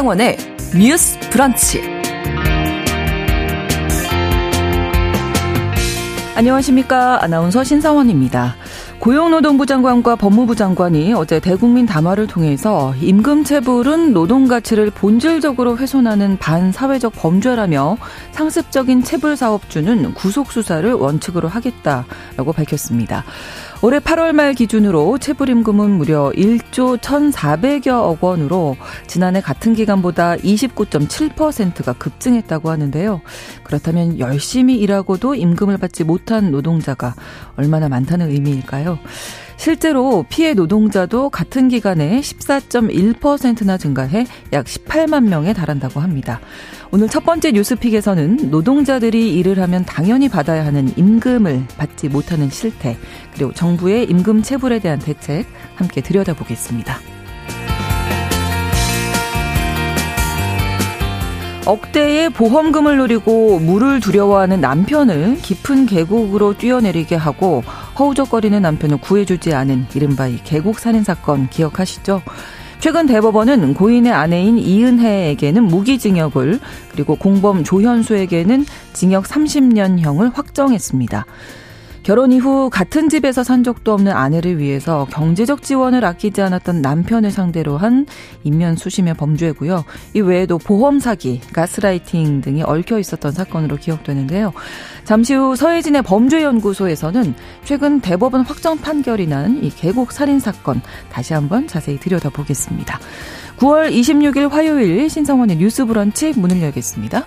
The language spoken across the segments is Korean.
신성원의 뉴스 브런치. 안녕하십니까. 아나운서 신성원입니다. 고용노동부 장관과 법무부 장관이 어제 대국민 담화를 통해서 임금 체불은 노동 가치를 본질적으로 훼손하는 반사회적 범죄라며 상습적인 체불 사업주는 구속 수사를 원칙으로 하겠다라고 밝혔습니다. 올해 8월 말 기준으로 체불임금은 무려 1조 1,400여억 원으로 지난해 같은 기간보다 29.7%가 급증했다고 하는데요. 그렇다면 열심히 일하고도 임금을 받지 못한 노동자가 얼마나 많다는 의미일까요? 실제로 피해 노동자도 같은 기간에 14.1%나 증가해 약 18만 명에 달한다고 합니다. 오늘 첫 번째 뉴스픽에서는 노동자들이 일을 하면 당연히 받아야 하는 임금을 받지 못하는 실태, 그리고 정부의 임금 체불에 대한 대책 함께 들여다보겠습니다. 억대의 보험금을 노리고 물을 두려워하는 남편을 깊은 계곡으로 뛰어내리게 하고 허우적거리는 남편을 구해주지 않은 이른바 이 계곡 살인 사건 기억하시죠? 최근 대법원은 고인의 아내인 이은혜에게는 무기징역을 그리고 공범 조현수에게는 징역 30년형을 확정했습니다. 결혼 이후 같은 집에서 산 적도 없는 아내를 위해서 경제적 지원을 아끼지 않았던 남편을 상대로 한 인면 수심의 범죄고요. 이 외에도 보험 사기, 가스라이팅 등이 얽혀 있었던 사건으로 기억되는데요. 잠시 후 서해진의 범죄연구소에서는 최근 대법원 확정 판결이 난 이 계곡 살인 사건 다시 한번 자세히 들여다보겠습니다. 9월 26일 화요일 신성원의 뉴스 브런치 문을 열겠습니다.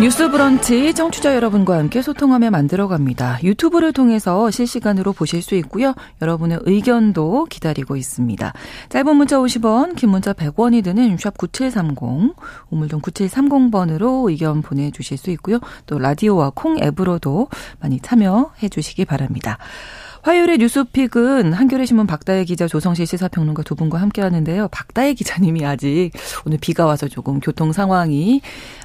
뉴스 브런치 청취자 여러분과 함께 소통하며 만들어갑니다. 유튜브를 통해서 실시간으로 보실 수 있고요. 여러분의 의견도 기다리고 있습니다. 짧은 문자 50원, 긴 문자 100원이 드는 샵 9730, 우물정 9730번으로 의견 보내주실 수 있고요. 또 라디오와 콩 앱으로도 많이 참여해 주시기 바랍니다. 화요일의 뉴스픽은 한겨레 신문 박다혜 기자 조성실 시사평론가 두 분과 함께 하는데요. 박다혜 기자님이 아직 오늘 비가 와서 조금 교통 상황이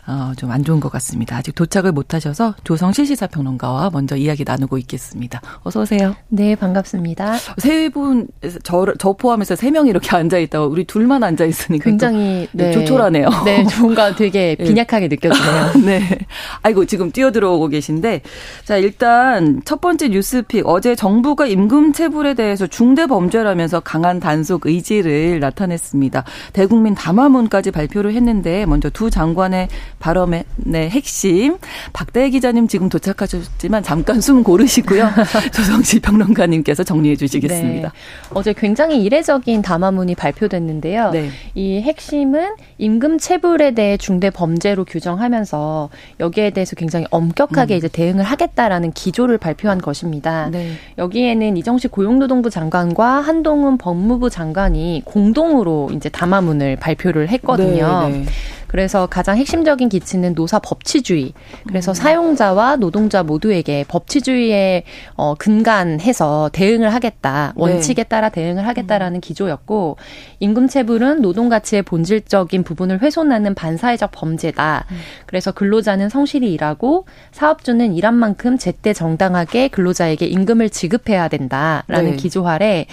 어, 좀 안 좋은 것 같습니다. 아직 도착을 못 하셔서 조성실 시사평론가와 먼저 이야기 나누고 있겠습니다. 어서 오세요. 네, 반갑습니다. 세 분, 저, 저 포함해서 세 명이 이렇게 앉아있다가 우리 둘만 앉아있으니까. 굉장히, 네. 조촐하네요. 네, 뭔가 되게 빈약하게 네. 느껴지네요. 네. 아이고, 지금 뛰어들어오고 계신데. 자, 일단 첫 번째 뉴스픽. 어제 정부 가 임금 체불에 대해서 중대 범죄라면서 강한 단속 의지를 나타냈습니다. 대국민 담화문까지 발표를 했는데 먼저 두 장관의 발언의 핵심 박대혜 기자님 지금 도착하셨지만 잠깐 숨 고르시고요. 조성실 평론가님께서 정리해 주시겠습니다. 네. 어제 굉장히 이례적인 담화문이 발표됐는데요. 네. 이 핵심은 임금 체불에 대해 중대 범죄로 규정하면서 여기에 대해서 굉장히 엄격하게 음. 이제 대응을 하겠다라는 기조를 발표한 것입니다. 네. 여기 에는 이정식 고용노동부 장관과 한동훈 법무부 장관이 공동으로 이제 담화문을 발표를 했거든요. 네, 네. 그래서 가장 핵심적인 기치는 노사 법치주의. 그래서 음. 사용자와 노동자 모두에게 법치주의에 어, 근간해서 대응을 하겠다. 네. 원칙에 따라 대응을 하겠다라는 음. 기조였고 임금체불은 노동 가치의 본질적인 부분을 훼손하는 반사회적 범죄다. 음. 그래서 근로자는 성실히 일하고 사업주는 일한 만큼 제때 정당하게 근로자에게 임금을 지급해야 된다라는 네. 기조 아래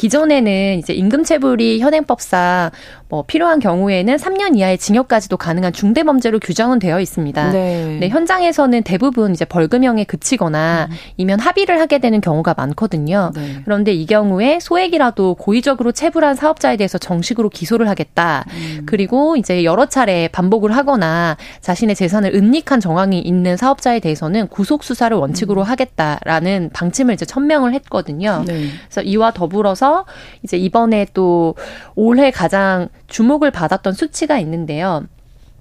기존에는 이제 임금체불이 현행법상 뭐 필요한 경우에는 3년 이하의 징역까지도 가능한 중대 범죄로 규정은 되어 있습니다. 네. 네 현장에서는 대부분 이제 벌금형에 그치거나 음. 이면 합의를 하게 되는 경우가 많거든요. 네. 그런데 이 경우에 소액이라도 고의적으로 체불한 사업자에 대해서 정식으로 기소를 하겠다. 음. 그리고 이제 여러 차례 반복을 하거나 자신의 재산을 은닉한 정황이 있는 사업자에 대해서는 구속 수사를 원칙으로 음. 하겠다라는 방침을 이제 천명을 했거든요. 네. 그래서 이와 더불어서 이제 이번에 또 올해 가장 주목을 받았던 수치가 있는데요.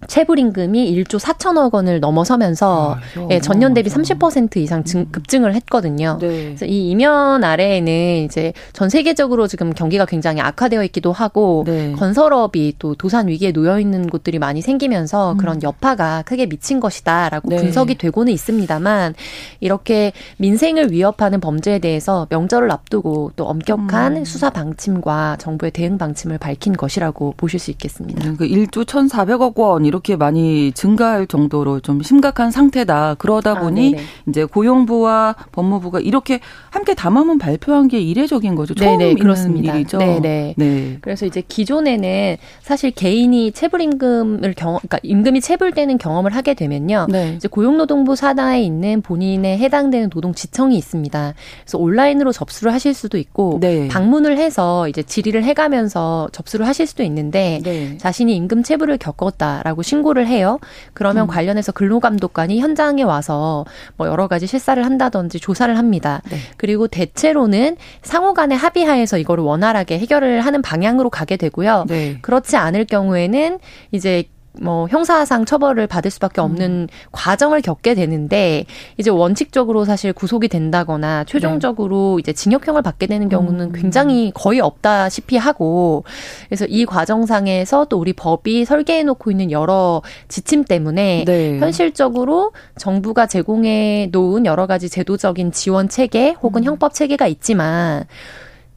체불임금이 1조 4천억 원을 넘어서면서 아, 예, 전년 대비 30% 이상 증, 음. 급증을 했거든요. 네. 그래서 이 이면 아래에는 이제 전 세계적으로 지금 경기가 굉장히 악화되어 있기도 하고 네. 건설업이 또 도산 위기에 놓여 있는 곳들이 많이 생기면서 음. 그런 여파가 크게 미친 것이다라고 네. 분석이 되고는 있습니다만 이렇게 민생을 위협하는 범죄에 대해서 명절을 앞두고 또 엄격한 음. 수사 방침과 정부의 대응 방침을 밝힌 것이라고 보실 수 있겠습니다. 그 1조 1,400억 원 이렇게 많이 증가할 정도로 좀 심각한 상태다. 그러다 아, 보니 아, 이제 고용부와 법무부가 이렇게 함께 담화문 발표한 게 이례적인 거죠. 처음 네네, 그렇습니다. 일이죠. 네네. 네. 그래서 이제 기존에는 사실 개인이 체불임금을 경험, 그러니까 임금이 체불되는 경험을 하게 되면요. 네. 이제 고용노동부 산하에 있는 본인에 해당되는 노동 지청이 있습니다. 그래서 온라인으로 접수를 하실 수도 있고 네. 방문을 해서 이제 질의를 해가면서 접수를 하실 수도 있는데 네. 자신이 임금 체불을 겪었다라고 라고 신고를 해요. 그러면 음. 관련해서 근로감독관이 현장에 와서 뭐 여러 가지 실사를 한다든지 조사를 합니다. 네. 그리고 대체로는 상호 간의 합의하에서 이거를 원활하게 해결을 하는 방향으로 가게 되고요. 네. 그렇지 않을 경우에는 이제 뭐 형사상 처벌을 받을 수밖에 없는 음. 과정을 겪게 되는데 이제 원칙적으로 사실 구속이 된다거나 최종적으로 네. 이제 징역형을 받게 되는 경우는 음. 굉장히 거의 없다시피 하고 그래서 이 과정상에서 또 우리 법이 설계해 놓고 있는 여러 지침 때문에 네. 현실적으로 정부가 제공해 놓은 여러 가지 제도적인 지원 체계 혹은 음. 형법 체계가 있지만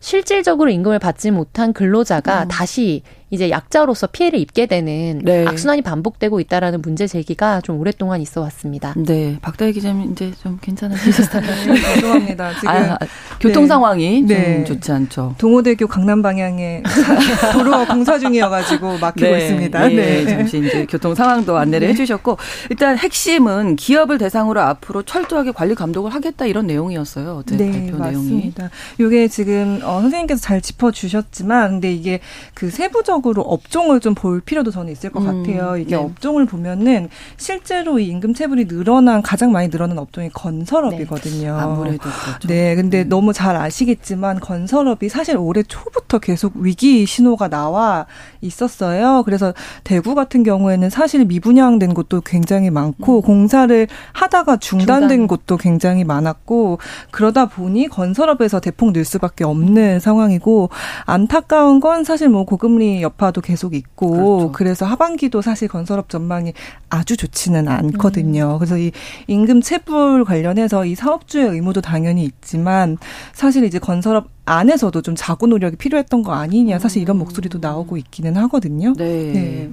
실질적으로 임금을 받지 못한 근로자가 음. 다시 이제 약자로서 피해를 입게 되는 네. 악순환이 반복되고 있다라는 문제 제기가 좀 오랫동안 있어 왔습니다. 네. 박다희 기자님 이제 좀 괜찮으시겠어요? 죄송합니다. 지금 아, 교통 네. 상황이 네. 좀 좋지 않죠. 동호대교 강남 방향에 도로 공사 중이어가지고 막히고 네. 있습니다. 네. 네. 잠시 이제 교통 상황도 안내를 네. 해주셨고 일단 핵심은 기업을 대상으로 앞으로 철저하게 관리 감독을 하겠다 이런 내용이었어요. 어제 네, 발표 맞습니다. 내용이. 이게 지금 어, 선생님께서 잘 짚어주셨지만 근데 이게 그 세부적 전체적으로 업종을 좀 볼 필요도 저는 있을 것 음, 같아요. 이게 네. 업종을 보면은 실제로 이 임금 체불이 늘어난 가장 많이 늘어난 업종이 건설업이거든요. 네. 아무래도 그렇죠. 네, 근데 음. 너무 잘 아시겠지만 건설업이 사실 올해 초부터 계속 위기 신호가 나와 있었어요. 그래서 대구 같은 경우에는 사실 미분양된 곳도 굉장히 많고 음. 공사를 하다가 중단된 중단. 곳도 굉장히 많았고 그러다 보니 건설업에서 대폭 늘 수밖에 없는 상황이고 안타까운 건 사실 뭐 고금리 여파도 계속 있고 그렇죠. 그래서 하반기도 사실 건설업 전망이 아주 좋지는 않거든요. 음. 그래서 이 임금 체불 관련해서 이 사업주의 의무도 당연히 있지만 사실 이제 건설업 안에서도 좀 자구 노력이 필요했던 거 아니냐 사실 이런 목소리도 나오고 있기는 하거든요. 네. 네.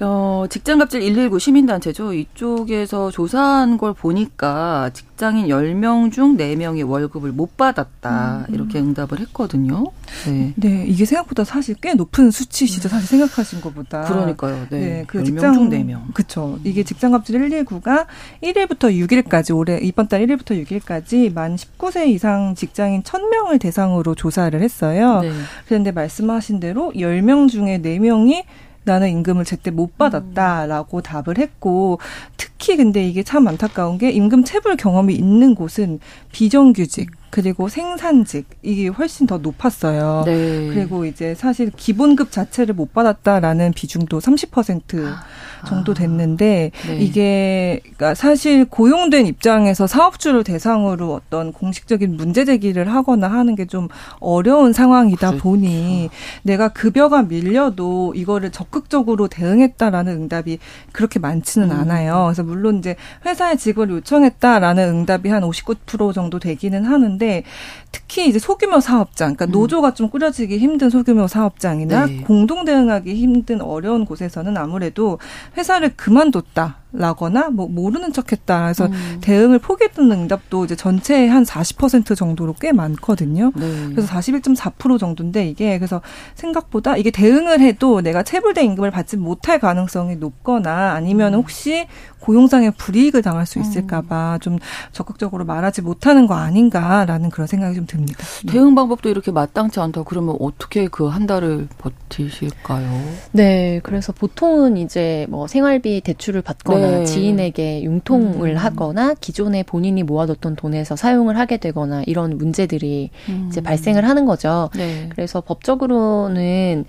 어, 직장 갑질 119 시민단체죠. 이쪽에서 조사한 걸 보니까 직장인 10명 중 4명이 월급을 못 받았다. 음. 이렇게 응답을 했거든요. 네. 네. 이게 생각보다 사실 꽤 높은 수치시죠. 사실 생각하신 것보다. 그러니까요. 네. 네. 그 직장 중 4명. 그쵸. 이게 직장 갑질 119가 1일부터 6일까지 올해 이번 달 1일부터 6일까지 만 19세 이상 직장인 1000명을 대상으로 조사를 했어요. 네. 그런데 말씀하신 대로 10명 중에 4명이 나는 임금을 제때 못 받았다라고 음. 답을 했고 특히 근데 이게 참 안타까운 게 임금 체불 경험이 있는 곳은 비정규직 그리고 생산직 이게 훨씬 더 높았어요. 네. 그리고 이제 사실 기본급 자체를 못 받았다라는 비중도 30% 정도 아. 됐는데 아, 네. 이게 그러니까 사실 고용된 입장에서 사업주를 대상으로 어떤 공식적인 문제 제기를 하거나 하는 게 좀 어려운 상황이다 그렇죠. 보니 내가 급여가 밀려도 이거를 적극적으로 대응했다라는 응답이 그렇게 많지는 음. 않아요. 그래서 물론 이제 회사에 직원을 요청했다라는 응답이 한 59% 정도 되기는 하는데 있는데 특히 이제 소규모 사업장, 그러니까 음. 노조가 좀 꾸려지기 힘든 소규모 사업장이나 네. 공동 대응하기 힘든 어려운 곳에서는 아무래도 회사를 그만뒀다. 라거나 뭐 모르는 척했다 해서 음. 대응을 포기했던 응답도 이제 전체의 한 40% 정도로 꽤 많거든요. 네. 그래서 41.4% 정도인데 이게 그래서 생각보다 이게 대응을 해도 내가 체불대 임금을 받지 못할 가능성이 높거나 아니면 음. 혹시 고용상의 불이익을 당할 수 있을까봐 음. 좀 적극적으로 말하지 못하는 거 아닌가라는 그런 생각이 좀 듭니다. 네. 대응 방법도 이렇게 마땅치 않다. 그러면 어떻게 그 한 달을 버티실까요? 네, 그래서 보통은 이제 뭐 생활비 대출을 받거나 네. 지인에게 융통을 음. 하거나 기존에 본인이 모아뒀던 돈에서 사용을 하게 되거나 이런 문제들이 음. 이제 발생을 하는 거죠. 네. 그래서 법적으로는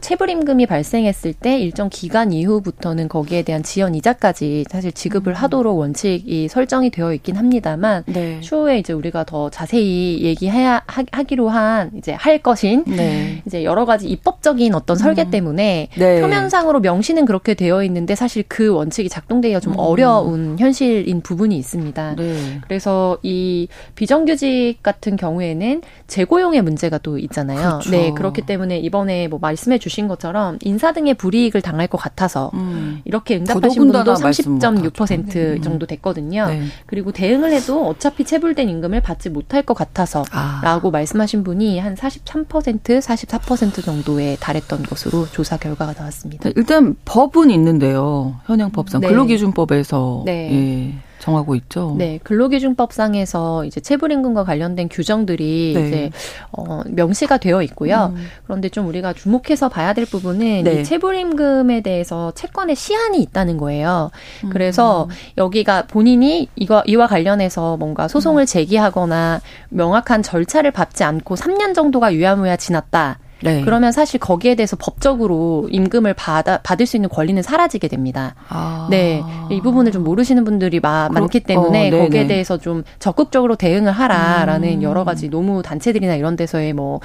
체불임금이 발생했을 때 일정 기간 이후부터는 거기에 대한 지연 이자까지 사실 지급을 음. 하도록 원칙이 설정이 되어 있긴 합니다만 네. 추후에 이제 우리가 더 자세히 얘기해야 하, 기로 한 이제 할 것인 네. 이제 여러 가지 입법적인 어떤 설계 음. 때문에 네. 표면상으로 명시는 그렇게 되어 있는데 사실 그 원칙이 작동되기가 좀 음. 어려운 현실인 부분이 있습니다. 네. 그래서 이 비정규직 같은 경우에는 재고용의 문제가 또 있잖아요. 그렇죠. 네, 그렇기 때문에 이번에 뭐 말씀해 주신 것처럼 인사 등의 불이익을 당할 것 같아서 음. 이렇게 응답하신 분도 30.6% 음. 정도 됐거든요. 네. 그리고 대응을 해도 어차피 체불된 임금을 받지 못할 것 같아 서라고 아. 말씀하신 분이 한 43%, 44% 정도에 달했던 것으로 조사 결과가 나왔습니다. 일단 법은 있는데요. 현행 법상 네. 근로기준법에서 네. 예. 정하고 있죠. 네, 근로기준법상에서 이제 체불임금과 관련된 규정들이 네. 이제 어, 명시가 되어 있고요. 음. 그런데 좀 우리가 주목해서 봐야 될 부분은 네. 이 체불임금에 대해서 채권의 시한이 있다는 거예요. 음. 그래서 여기가 본인이 이거 이와 관련해서 뭔가 소송을 음. 제기하거나 명확한 절차를 밟지 않고 3년 정도가 유야무야 지났다. 네. 그러면 사실 거기에 대해서 법적으로 임금을 받아, 받을 수 있는 권리는 사라지게 됩니다. 아. 네. 이 부분을 좀 모르시는 분들이 마, 그렇, 많기 때문에 어, 거기에 대해서 좀 적극적으로 대응을 하라라는 음. 여러 가지 노무 단체들이나 이런 데서의 뭐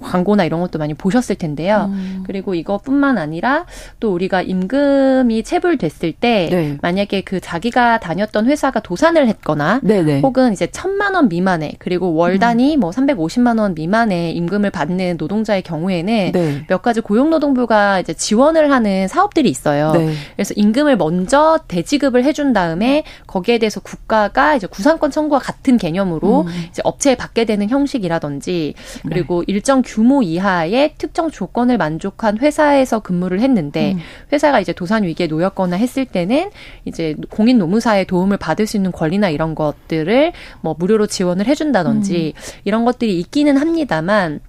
광고나 이런 것도 많이 보셨을 텐데요. 음. 그리고 이것뿐만 아니라 또 우리가 임금이 체불됐을 때 네. 만약에 그 자기가 다녔던 회사가 도산을 했거나 네네. 혹은 이제 천만 원 미만의 그리고 월 단위 음. 뭐 350만 원 미만의 임금을 받는 노동자의 경우 경우에는 네. 몇 가지 고용노동부가 이제 지원을 하는 사업들이 있어요. 네. 그래서 임금을 먼저 대지급을 해준 다음에 거기에 대해서 국가가 이제 구상권 청구와 같은 개념으로 음. 이제 업체에 받게 되는 형식이라든지 그리고 네. 일정 규모 이하의 특정 조건을 만족한 회사에서 근무를 했는데 음. 회사가 이제 도산 위기에 놓였거나 했을 때는 이제 공인 노무사의 도움을 받을 수 있는 권리나 이런 것들을 뭐 무료로 지원을 해준다든지 음. 이런 것들이 있기는 합니다만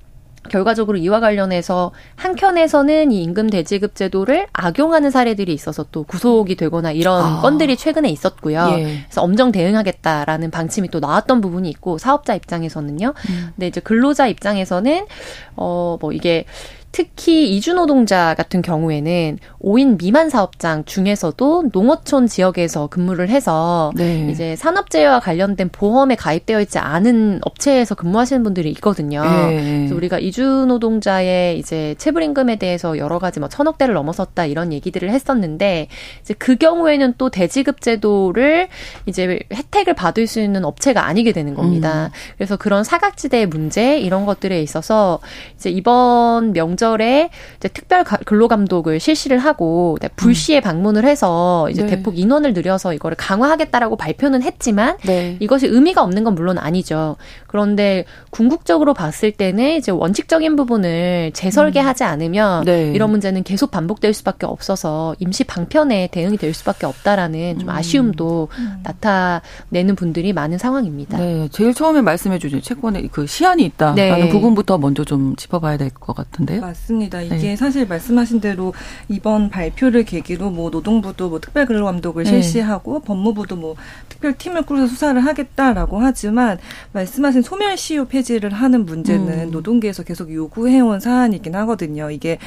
결과적으로 이와 관련해서 한켠에서는 이 임금 대지급 제도를 악용하는 사례들이 있어서 또 구속이 되거나 이런 아. 건들이 최근에 있었고요. 예. 그래서 엄정 대응하겠다라는 방침이 또 나왔던 부분이 있고 사업자 입장에서는요. 음. 근데 이제 근로자 입장에서는 어 뭐 이게 특히 이주 노동자 같은 경우에는 5인 미만 사업장 중에서도 농어촌 지역에서 근무를 해서 네. 이제 산업재해와 관련된 보험에 가입되어 있지 않은 업체에서 근무하시는 분들이 있거든요. 네. 그래서 우리가 이주 노동자의 이제 체불임금에 대해서 여러 가지 뭐 천억 대를 넘어섰다 이런 얘기들을 했었는데 이제 그 경우에는 또 대지급 제도를 이제 혜택을 받을 수 있는 업체가 아니게 되는 겁니다. 음. 그래서 그런 사각지대의 문제 이런 것들에 있어서 이제 이번 명 명절에 이제 특별 근로 감독을 실시를 하고 불시에 음. 방문을 해서 이제 네. 대폭 인원을 늘려서 이거를 강화하겠다라고 발표는 했지만 네. 이것이 의미가 없는 건 물론 아니죠. 그런데 궁극적으로 봤을 때는 이제 원칙적인 부분을 재설계하지 음. 않으면 네. 이런 문제는 계속 반복될 수밖에 없어서 임시 방편에 대응이 될 수밖에 없다라는 좀 음. 아쉬움도 음. 나타내는 분들이 많은 상황입니다. 네, 제일 처음에 말씀해 주신 채권에 그 시한이 있다라는 네. 부분부터 먼저 좀 짚어봐야 될 것 같은데요. 맞습니다. 이게 네. 사실 말씀하신 대로 이번 발표를 계기로 뭐 노동부도 뭐 특별 근로 감독을 네. 실시하고 법무부도 뭐 특별 팀을 꾸려서 수사를 하겠다라고 하지만 말씀하신 소멸 시효 폐지를 하는 문제는 음. 노동계에서 계속 요구해온 사안이긴 하거든요. 이게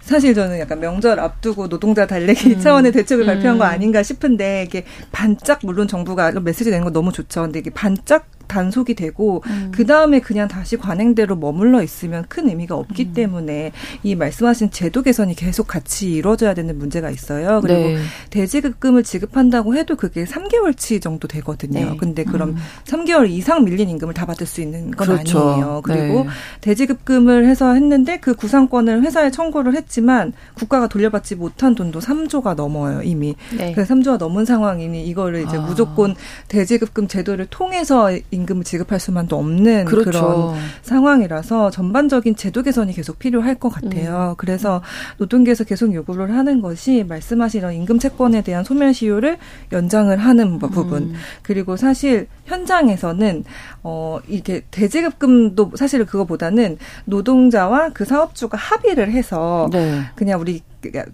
사실 저는 약간 명절 앞두고 노동자 달래기 음. 차원의 대책을 발표한 거 음. 아닌가 싶은데 이게 반짝 물론 정부가 메시지 내는 거 너무 좋죠. 근데 이게 반짝 단속이 되고 음. 그 다음에 그냥 다시 관행대로 머물러 있으면 큰 의미가 없기 음. 때문에 이 말씀하신 제도 개선이 계속 같이 이루어져야 되는 문제가 있어요. 그리고 네. 대지급금을 지급한다고 해도 그게 3개월치 정도 되거든요. 네. 근데 그럼 음. 3개월 이상 밀린 임금을 다 받을 수 있는 건 그렇죠. 아니에요. 그리고 네. 대지급금을 해서 했는데 그 구상권을 회사에 청구를 했지만 국가가 돌려받지 못한 돈도 3조가 넘어요 이미. 네. 그래서 3조가 넘은 상황이니 이거를 이제 아. 무조건 대지급금 제도를 통해서 임금을 지급할 수만도 없는 그렇죠. 그런 상황이라서 전반적인 제도 개선이 계속 필요할 것 같아요. 음. 그래서 노동계에서 계속 요구를 하는 것이 말씀하신 이런 임금 채권에 대한 소멸 시효를 연장을 하는 부분 음. 그리고 사실 현장에서는 어 이렇게 대지급금도 사실 그거보다는 노동자와 그 사업주가 합의를 해서 네. 그냥 우리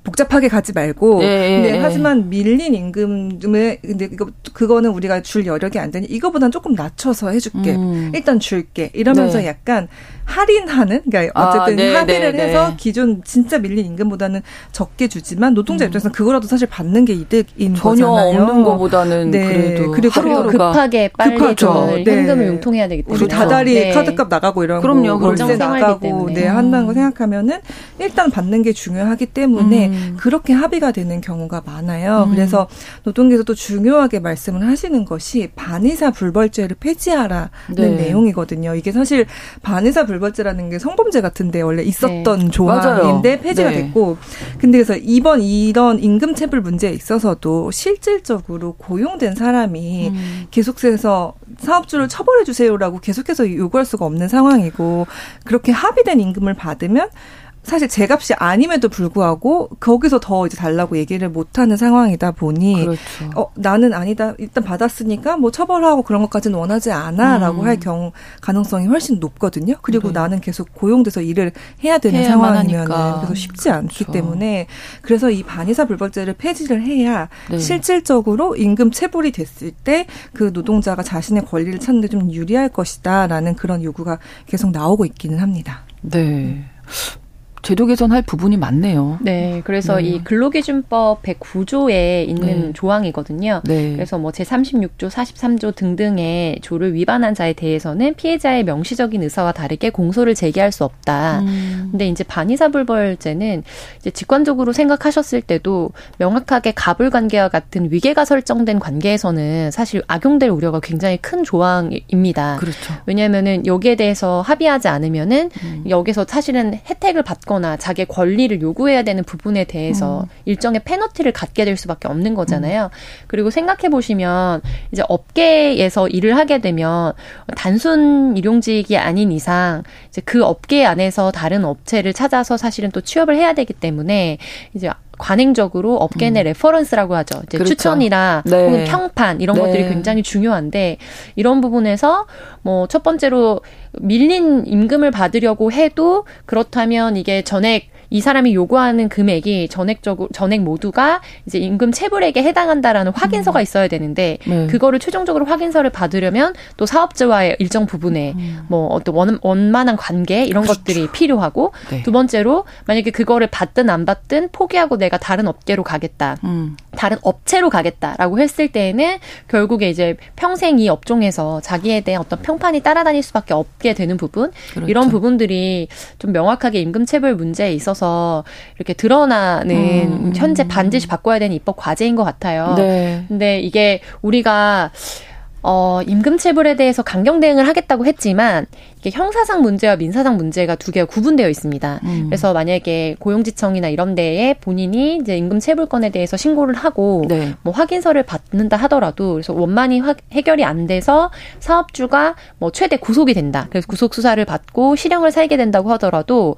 복잡하게 가지 말고 예, 근데 예. 하지만 밀린 임금을 근데 이거 그거는 우리가 줄 여력이 안 되니 이거보단 조금 낮춰서 해줄게 음. 일단 줄게 이러면서 네. 약간 할인하는 그러니까 아, 어쨌든 아, 네, 합의를 네, 해서 네. 기존 진짜 밀린 임금보다는 적게 주지만 노동자 음. 입장에서는 그거라도 사실 받는 게 이득인 전혀 거잖아요. 없는 거보다는 네. 그래도 그리고 하루 급하게 빨리 좀 네. 현금을 융통해야 되기 때문에 우리 다달이 네. 카드값 나가고 이런 그럼요. 거 월세 나가고 네 한다는 거 생각하면은 일단 받는 게 중요하기 때문에 음. 그렇게 합의가 되는 경우가 많아요. 음. 그래서 노동계에서도 중요하게 말씀을 하시는 것이 반의사 불벌죄를 폐지하라는 네. 내용이거든요. 이게 사실 반의사 불 벌죄라는 게 성범죄 같은데 원래 있었던 네. 조항인데 폐지가 네. 됐고 근데 그래서 이번 이런 임금 체불 문제에 있어서도 실질적으로 고용된 사람이 음. 계속해서 사업주를 처벌해 주세요라고 계속해서 요구할 수가 없는 상황이고 그렇게 합의된 임금을 받으면 사실 제 값이 아님에도 불구하고 거기서 더 이제 달라고 얘기를 못하는 상황이다 보니 그렇죠. 어 나는 아니다 일단 받았으니까 뭐 처벌하고 그런 것까지는 원하지 않아라고 음. 할 경우 가능성이 훨씬 높거든요. 그리고 네. 나는 계속 고용돼서 일을 해야 되는 상황이면 그래서 쉽지 않기 그렇죠. 때문에 그래서 이 반의사 불벌죄를 폐지를 해야 네. 실질적으로 임금 체불이 됐을 때 그 노동자가 자신의 권리를 찾는데 좀 유리할 것이다라는 그런 요구가 계속 나오고 있기는 합니다. 네. 제도 개선할 부분이 많네요. 네, 그래서 네. 이 근로기준법 109조에 있는 네. 조항이거든요. 네. 그래서 뭐 제36조, 43조 등등의 조를 위반한 자에 대해서는 피해자의 명시적인 의사와 다르게 공소를 제기할 수 없다. 음. 근데 이제 반의사불벌죄는 이제 직관적으로 생각하셨을 때도 명확하게 가불 관계와 같은 위계가 설정된 관계에서는 사실 악용될 우려가 굉장히 큰 조항입니다. 그렇죠. 왜냐하면은 여기에 대해서 합의하지 않으면은 음. 여기서 사실은 혜택을 받고 받거나 자기의 권리를 요구해야 되는 부분에 대해서 음. 일정의 페너티를 갖게 될 수밖에 없는 거잖아요. 음. 그리고 생각해 보시면 이제 업계에서 일을 하게 되면 단순 일용직이 아닌 이상 이제 그 업계 안에서 다른 업체를 찾아서 사실은 또 취업을 해야 되기 때문에 이제 관행적으로 업계 내 음. reference라고 하죠. 이제 그렇죠. 추천이나 네. 혹은 평판 이런 네. 것들이 굉장히 중요한데 이런 부분에서 뭐 첫 번째로 밀린 임금을 받으려고 해도 그렇다면 이게 전액 이 사람이 요구하는 금액이 전액적으로 전액 모두가 이제 임금 체불액에 해당한다라는 확인서가 음. 있어야 되는데 네. 그거를 최종적으로 확인서를 받으려면 또 사업자와의 일정 부분에 음. 뭐 어떤 원, 원만한 관계 이런 그렇죠. 것들이 필요하고 네. 두 번째로 만약에 그거를 받든 안 받든 포기하고 내가 다른 업계로 가겠다. 음. 다른 업체로 가겠다라고 했을 때에는 결국에 이제 평생 이 업종에서 자기에 대한 어떤 평판이 따라다닐 수밖에 없게 되는 부분 그렇죠. 이런 부분들이 좀 명확하게 임금 체불 문제에 있어서 있어서 이렇게 드러나는 음. 현재 반드시 바꿔야 되는 입법 과제인 것 같아요. 네. 근데 이게 우리가 어, 임금체불에 대해서 강경 대응을 하겠다고 했지만 형사상 문제와 민사상 문제가 두 개가 구분되어 있습니다. 음. 그래서 만약에 고용지청이나 이런 데에 본인이 이제 임금 체불권에 대해서 신고를 하고 네. 뭐 확인서를 받는다 하더라도 그래서 원만히 화, 해결이 안 돼서 사업주가 뭐 최대 구속이 된다. 그래서 구속 수사를 받고 실형을 살게 된다고 하더라도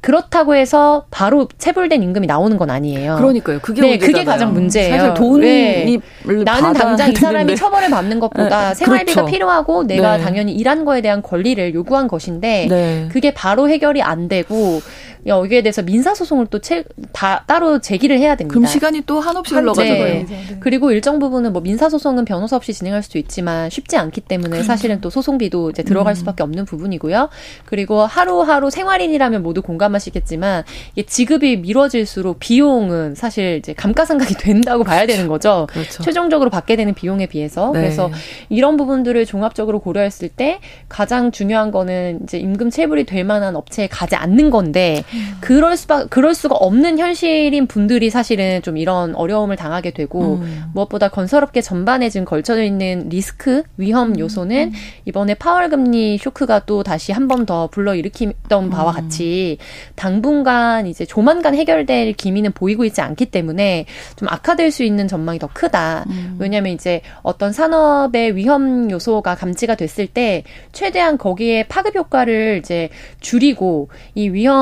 그렇다고 해서 바로 체불된 임금이 나오는 건 아니에요. 그러니까요. 그게 네, 그게 가장 문제예요. 사실 돈이 네. 나는 당장 이 사람이 처벌을 받는 것보다 네. 생활비가 그렇죠. 필요하고 내가 네. 당연히 일하는 거에 대한 권리를 요구한 것인데 네. 그게 바로 해결이 안 되고 여기에 대해서 민사 소송을 또 채, 다, 따로 제기를 해야 됩니다. 그럼 시간이 또 한없이 흘러가죠. 네. 네. 그리고 일정 부분은 뭐 민사 소송은 변호사 없이 진행할 수도 있지만 쉽지 않기 때문에 그러니까. 사실은 또 소송비도 이제 들어갈 음. 수밖에 없는 부분이고요. 그리고 하루하루 생활인이라면 모두 공감하시겠지만 이게 지급이 미뤄질수록 비용은 사실 이제 감가상각이 된다고 봐야 되는 거죠. 그렇죠. 최종적으로 받게 되는 비용에 비해서 네. 그래서 이런 부분들을 종합적으로 고려했을 때 가장 중요한 거는 이제 임금 체불이 될 만한 업체에 가지 않는 건데 그럴 수밖 그럴 수가 없는 현실인 분들이 사실은 좀 이런 어려움을 당하게 되고 음. 무엇보다 건설업계 전반에 지금 걸쳐 있는 리스크 위험 음. 요소는 음. 이번에 파월 금리 쇼크가 또 다시 한 번 더 불러일으키던 바와 음. 같이 당분간 이제 조만간 해결될 기미는 보이고 있지 않기 때문에 좀 악화될 수 있는 전망이 더 크다. 음. 왜냐하면 이제 어떤 산업의 위험 요소가 감지가 됐을 때 최대한 거기에 파급 효과를 이제 줄이고 이 위험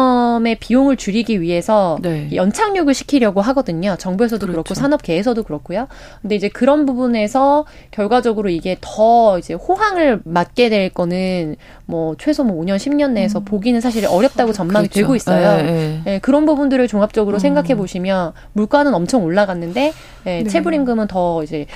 점점의 비용을 줄이기 위해서 네. 연착륙을 시키려고 하거든요. 정부에서도 그렇죠. 그렇고 산업계에서도 그렇고요. 근데 이제 그런 부분에서 결과적으로 이게 더 이제 호황을 맞게 될 거는 뭐 최소 뭐 5년 10년 내에서 음. 보기는 사실 어렵다고 전망이 그렇죠. 되고 있어요. 네, 네. 네, 그런 부분들을 종합적으로 음. 생각해 보시면 물가는 엄청 올라갔는데 네, 체불임금은 더 이제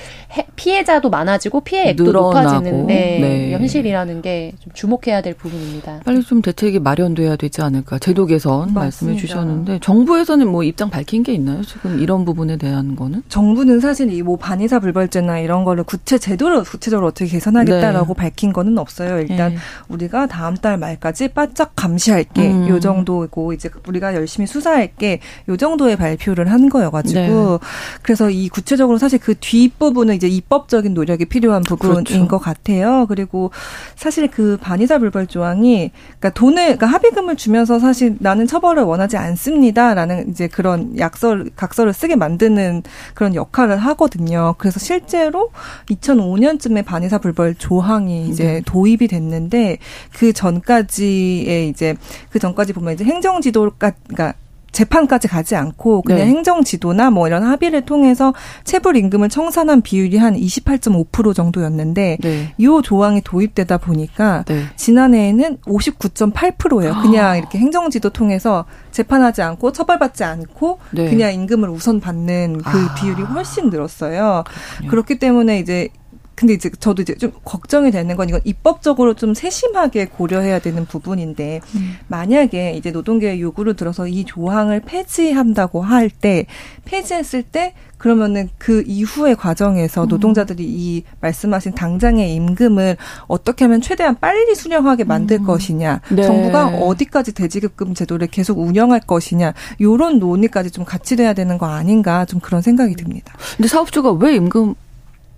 피해자도 많아지고 피해 액도 늘어나고. 높아지는 네, 네. 현실이라는 게 좀 주목해야 될 부분입니다. 빨리 좀 대책이 마련돼야 되지 않을까. 제도 개선 맞습니다. 말씀해 주셨는데 정부에서는 뭐 입장 밝힌 게 있나요? 지금 이런 부분에 대한 거는? 정부는 사실 이 뭐 반의사 불벌죄나 이런 거를 구체 제도를 구체적으로 어떻게 개선하겠다라고 네. 밝힌 거는 없어요. 일단 네. 우리가 다음 달 말까지 바짝 감시할게. 음. 요 정도고 이제 우리가 열심히 수사할게. 요 정도의 발표를 한 거여 가지고 네. 그래서 이 구체적으로 사실 그 뒷부분은 이제 입법적인 노력이 필요한 부분인 그렇죠. 것 같아요. 그리고 사실 그 반의사 불벌 조항이 그러니까 돈을 그러니까 합의금을 주면서 사실 나는 처벌을 원하지 않습니다라는 이제 그런 약설 각서를 쓰게 만드는 그런 역할을 하거든요. 그래서 실제로 2005년쯤에 반의사 불벌 조항이 이제 네. 도입이 됐는데 그 전까지의 이제 그 전까지 보면 이제 행정지도가 그러니까 재판까지 가지 않고 그냥 네. 행정 지도나 뭐 이런 합의를 통해서 체불 임금을 청산한 비율이 한 28.5% 정도였는데 네. 이 조항이 도입되다 보니까 네. 지난해에는 59.8%예요. 그냥 아. 이렇게 행정 지도 통해서 재판하지 않고 처벌받지 않고 네. 그냥 임금을 우선 받는 그 아. 비율이 훨씬 늘었어요. 그렇군요. 그렇기 때문에 이제 근데 이제 저도 이제 좀 걱정이 되는 건 이건 입법적으로 좀 세심하게 고려해야 되는 부분인데 음. 만약에 이제 노동계의 요구를 들어서 이 조항을 폐지한다고 할 때 폐지했을 때 그러면은 그 이후의 과정에서 음. 노동자들이 이 말씀하신 당장의 임금을 어떻게 하면 최대한 빨리 수령하게 만들 음. 것이냐, 네. 정부가 어디까지 대지급금 제도를 계속 운영할 것이냐, 요런 논의까지 좀 같이 돼야 되는 거 아닌가 좀 그런 생각이 듭니다. 근데 사업주가 왜 임금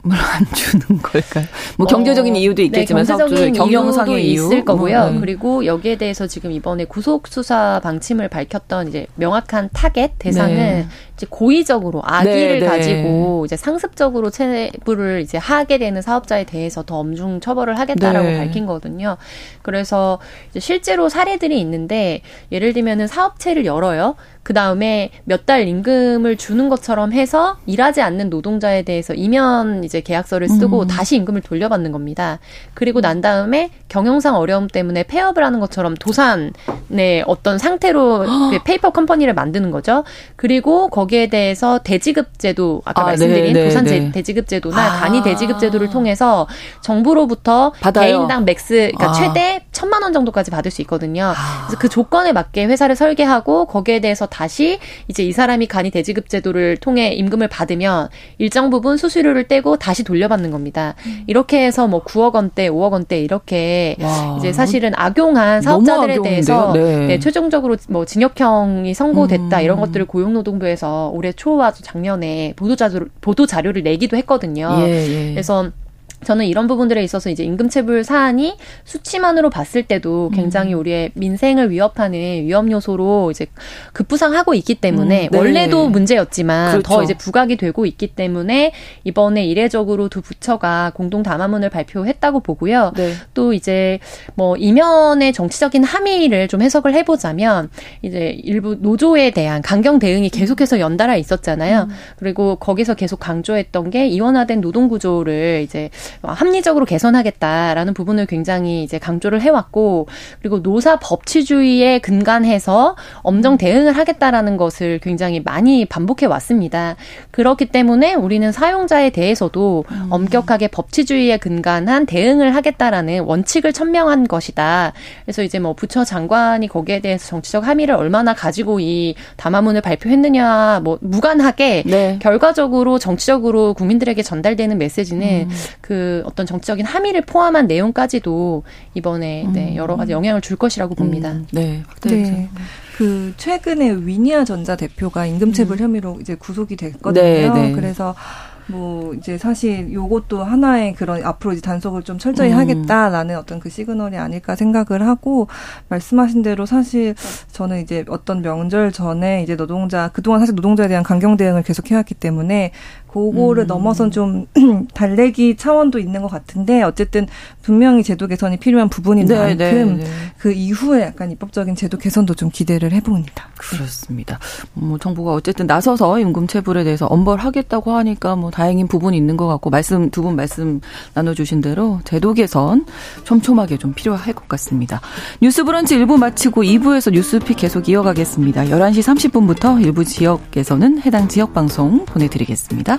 안 주는 걸까요? 뭐 경제적인 어, 이유도 네, 있겠지만 네, 경제적인 경영상의 이유 있을 거고요. 음, 음. 그리고 여기에 대해서 지금 이번에 구속 수사 방침을 밝혔던 이제 명확한 타겟 대상은 네. 이제 고의적으로 악의를 네, 네. 가지고 이제 상습적으로 체불을 이제 하게 되는 사업자에 대해서 더 엄중 처벌을 하겠다라고 네. 밝힌 거거든요. 그래서 이제 실제로 사례들이 있는데 예를 들면은 사업체를 열어요. 그 다음에 몇 달 임금을 주는 것처럼 해서 일하지 않는 노동자에 대해서 이면 이제 계약서를 쓰고 음. 다시 임금을 돌려받는 겁니다. 그리고 난 다음에 경영상 어려움 때문에 폐업을 하는 것처럼 도산의 어떤 상태로 그 페이퍼 컴퍼니를 만드는 거죠. 그리고 거기에 대해서 대지급 제도 아까 아, 말씀드린 네, 네, 도산 네. 대지급 제도나 아. 간이 대지급 제도를 통해서 정부로부터 받아요. 개인당 max 그러니까 아. 최대 천만 원 정도까지 받을 수 있거든요. 아. 그래서 그 조건에 맞게 회사를 설계하고 거기에 대해서 다시 이제 이 사람이 간이 대지급 제도를 통해 임금을 받으면 일정 부분 수수료를 떼고 다시 돌려받는 겁니다. 음. 이렇게 해서 뭐 9억 원대, 5억 원대 이렇게 와. 이제 사실은 악용한 사업자들에 대해서 네. 네, 최종적으로 뭐 징역형이 선고됐다 음. 이런 것들을 고용노동부에서 올해 초와 작년에 보도 자료 보도 자료를 내기도 했거든요. 예, 예. 그래서 저는 이런 부분들에 있어서 이제 임금체불 사안이 수치만으로 봤을 때도 굉장히 음. 우리의 민생을 위협하는 위험 요소로 이제 급부상하고 있기 때문에 음, 네. 원래도 문제였지만 그렇죠. 더 이제 부각이 되고 있기 때문에 이번에 이례적으로 두 부처가 공동 담화문을 발표했다고 보고요. 네. 또 이제 뭐 이면의 정치적인 함의를 좀 해석을 해보자면 이제 일부 노조에 대한 강경 대응이 계속해서 연달아 있었잖아요. 음. 그리고 거기서 계속 강조했던 게 이원화된 노동 구조를 이제 합리적으로 개선하겠다라는 부분을 굉장히 이제 강조를 해왔고 그리고 노사 법치주의에 근간해서 엄정 대응을 하겠다라는 것을 굉장히 많이 반복해 왔습니다. 그렇기 때문에 우리는 사용자에 대해서도 음. 엄격하게 법치주의에 근간한 대응을 하겠다라는 원칙을 천명한 것이다. 그래서 이제 뭐 부처 장관이 거기에 대해서 정치적 함의를 얼마나 가지고 이 담화문을 발표했느냐 뭐 무관하게 네. 결과적으로 정치적으로 국민들에게 전달되는 메시지는 음. 그 어떤 정치적인 함의를 포함한 내용까지도 이번에 음. 네, 여러 가지 영향을 줄 것이라고 봅니다. 음. 네. 네. 그 최근에 위니아 전자 대표가 임금체불 음. 혐의로 이제 구속이 됐거든요. 네, 네. 그래서 뭐 이제 사실 요것도 하나의 그런 앞으로 이제 단속을 좀 철저히 음. 하겠다라는 어떤 그 시그널이 아닐까 생각을 하고 말씀하신 대로 사실 저는 이제 어떤 명절 전에 이제 노동자 그동안 사실 노동자에 대한 강경 대응을 계속 해왔기 때문에 그거를 음. 넘어선 좀 달래기 차원도 있는 것 같은데 어쨌든 분명히 제도 개선이 필요한 부분인 네, 만큼 네, 네. 그 이후에 약간 입법적인 제도 개선도 좀 기대를 해봅니다. 그렇습니다. 뭐 정부가 어쨌든 나서서 임금 체불에 대해서 엄벌하겠다고 하니까 뭐 다행인 부분이 있는 것 같고 말씀 두 분 말씀 나눠주신 대로 제도 개선 촘촘하게 좀 필요할 것 같습니다. 뉴스브런치 1부 마치고 2부에서 뉴스픽 계속 이어가겠습니다. 11시 30분부터 일부 지역에서는 해당 지역 방송 보내드리겠습니다.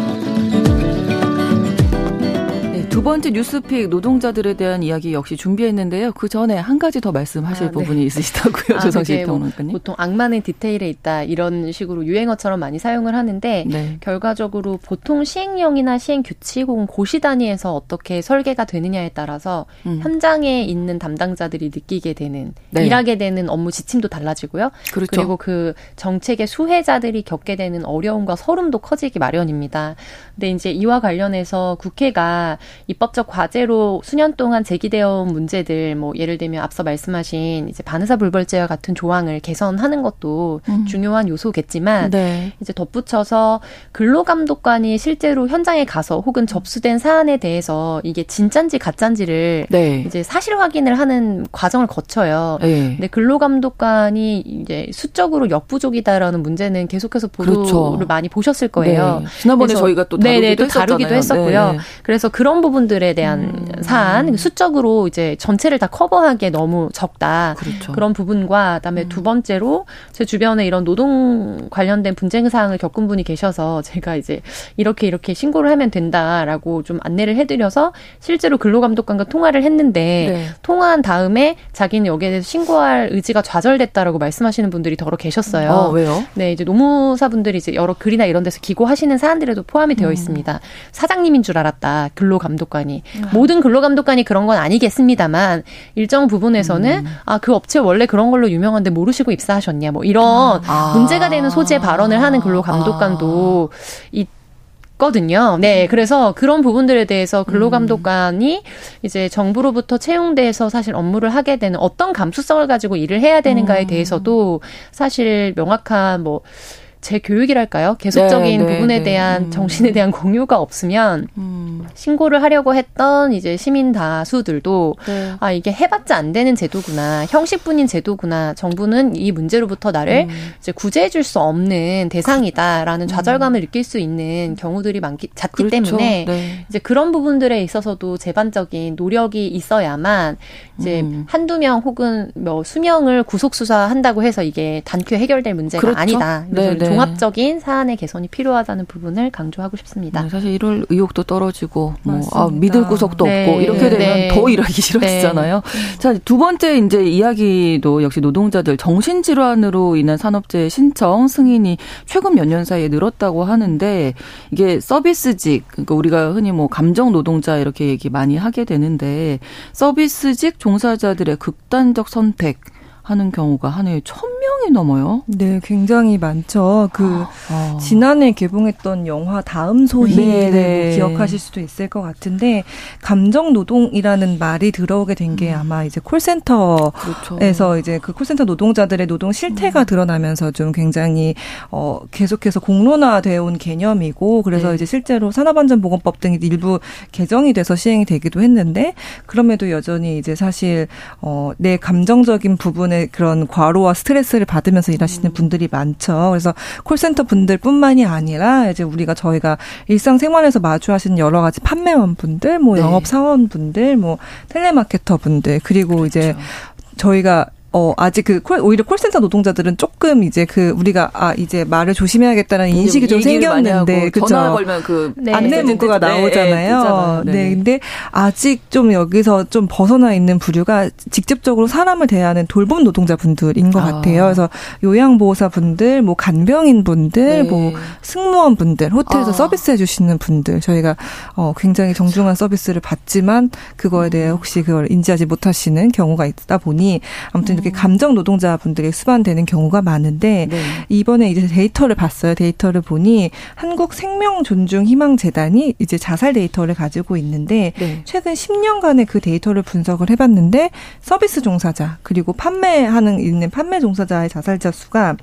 두 번째 뉴스픽 노동자들에 대한 이야기 역시 준비했는데요. 그 전에 한 가지 더 말씀하실 아, 네. 부분이 있으시다고요, 아, 조성실 뭐 평론가님. 보통 악마는 디테일에 있다 이런 식으로 유행어처럼 많이 사용을 하는데 네. 결과적으로 보통 시행령이나 시행 규칙 혹은 고시 단위에서 어떻게 설계가 되느냐에 따라서 음. 현장에 있는 담당자들이 느끼게 되는 네. 일하게 되는 업무 지침도 달라지고요. 그렇죠. 그리고 그 정책의 수혜자들이 겪게 되는 어려움과 서름도 커지기 마련입니다. 근데 이제 이와 관련해서 국회가 입법적 과제로 수년 동안 제기되어 온 문제들 뭐 예를 들면 앞서 말씀하신 이제 반의사 불벌죄와 같은 조항을 개선하는 것도 음. 중요한 요소겠지만 네. 이제 덧붙여서 근로감독관이 실제로 현장에 가서 혹은 접수된 사안에 대해서 이게 진짠지 가짠지를 네. 이제 사실 확인을 하는 과정을 거쳐요. 네. 근데 근로감독관이 이제 수적으로 역부족이다라는 문제는 계속해서 보도를 그렇죠. 많이 보셨을 거예요. 네. 지난번에 저희가 또 다루기도, 네네, 또 다루기도 했었고요. 네. 그래서 그런 부분 부분들에 대한 음. 사안 수적으로 이제 전체를 다 커버하기에 너무 적다 그렇죠. 그런 부분과 그다음에 음. 두 번째로 제 주변에 이런 노동 관련된 분쟁 사항을 겪은 분이 계셔서 제가 이제 이렇게 이렇게 신고를 하면 된다라고 좀 안내를 해드려서 실제로 근로감독관과 통화를 했는데 네. 통화한 다음에 자기는 여기에 대해서 신고할 의지가 좌절됐다라고 말씀하시는 분들이 더러 계셨어요. 어, 왜요? 네, 이제 노무사분들이 이제 여러 글이나 이런 데서 기고하시는 사안들에도 포함이 되어 음. 있습니다. 사장님인 줄 알았다. 근로감독 근로 감독관이 음. 모든 근로 감독관이 그런 건 아니겠습니다만 일정 부분에서는 음. 아그 업체 원래 그런 걸로 유명한데 모르시고 입사하셨냐 뭐 이런 아. 문제가 되는 소지의 발언을 하는 근로 감독관도 아. 이 거든요. 네, 그래서 그런 부분들에 대해서 근로감독관이 음. 이제 정부로부터 채용돼서 사실 업무를 하게 되는 어떤 감수성을 가지고 일을 해야 되는가에 음. 대해서도 사실 명확한 뭐 제 교육이랄까요? 계속적인 네, 네, 부분에 네. 대한 음. 정신에 대한 공유가 없으면 음. 신고를 하려고 했던 이제 시민 다수들도 네. 아 이게 해봤자 안 되는 제도구나 형식뿐인 제도구나 정부는 이 문제로부터 나를 음. 이제 구제해줄 수 없는 대상이다라는 음. 좌절감을 느낄 수 있는 경우들이 많기 잦기 그렇죠. 때문에 네. 이제 그런 부분들에 있어서도 제반적인 노력이 있어야만 이제 음. 한두 명 혹은 뭐 수명을 구속 수사한다고 해서 이게 단큐 해결될 문제가 그렇죠. 아니다. 그래서 네, 종합적인 사안의 개선이 필요하다는 부분을 강조하고 싶습니다. 네, 사실 이럴 의욕도 떨어지고 뭐 아, 믿을 구석도 네. 없고 이렇게 되면 네. 더 일하기 싫어지잖아요. 네. 자, 두 번째 이제 이야기도 역시 노동자들 정신 질환으로 인한 산업재해 신청 승인이 최근 몇 년 사이에 늘었다고 하는데 이게 서비스직 그러니까 우리가 흔히 뭐 감정 노동자 이렇게 얘기 많이 하게 되는데 서비스직 종사자들의 극단적 선택 하는 경우가 한 해에 천 명이 넘어요. 네, 굉장히 많죠. 그 아. 지난해 개봉했던 영화 다음 소희를 네, 네. 기억하실 수도 있을 것 같은데 감정 노동이라는 말이 들어오게 된게 음. 아마 이제 콜센터에서 그렇죠. 이제 그 콜센터 노동자들의 노동 실태가 음. 드러나면서 좀 굉장히 어 계속해서 공론화되어 온 개념이고 그래서 네. 이제 실제로 산업안전보건법 등이 일부 개정이 돼서 시행이 되기도 했는데 그럼에도 여전히 이제 사실 어 내 감정적인 부분에 그런 과로와 스트레스를 받으면서 일하시는 음. 분들이 많죠. 그래서 콜센터 분들뿐만이 아니라 이제 우리가 저희가 일상생활에서 마주하시는 여러 가지 판매원 분들, 뭐 네. 영업 사원 분들, 뭐 텔레마케터 분들 그리고 그렇죠. 이제 저희가 어, 아직 그 콜, 오히려 콜센터 노동자들은 조금 이제 그 우리가 아, 이제 말을 조심해야겠다는 인식이 좀 생겼는데 그죠 전화 걸면 그 네. 안내 문구가 네, 나오잖아요. 네, 네, 네, 근데 아직 좀 여기서 좀 벗어나 있는 부류가 직접적으로 사람을 대하는 돌봄 노동자분들인 것 아. 같아요. 그래서 요양보호사 분들, 뭐 간병인 분들, 네. 뭐 승무원 분들, 호텔에서 아. 서비스 해주시는 분들 저희가 어, 굉장히 정중한 서비스를 받지만 그거에 대해 혹시 그걸 인지하지 못하시는 경우가 있다 보니 아무튼 이렇게 감정 노동자분들이 수반되는 경우가 많은데 네. 이번에 이제 데이터를 봤어요. 데이터를 보니 한국 생명 존중 희망 재단이 이제 자살 데이터를 가지고 있는데 네. 최근 10년간의 그 데이터를 분석을 해봤는데 서비스 종사자 그리고 판매하는 있는 판매 종사자의 자살자 수가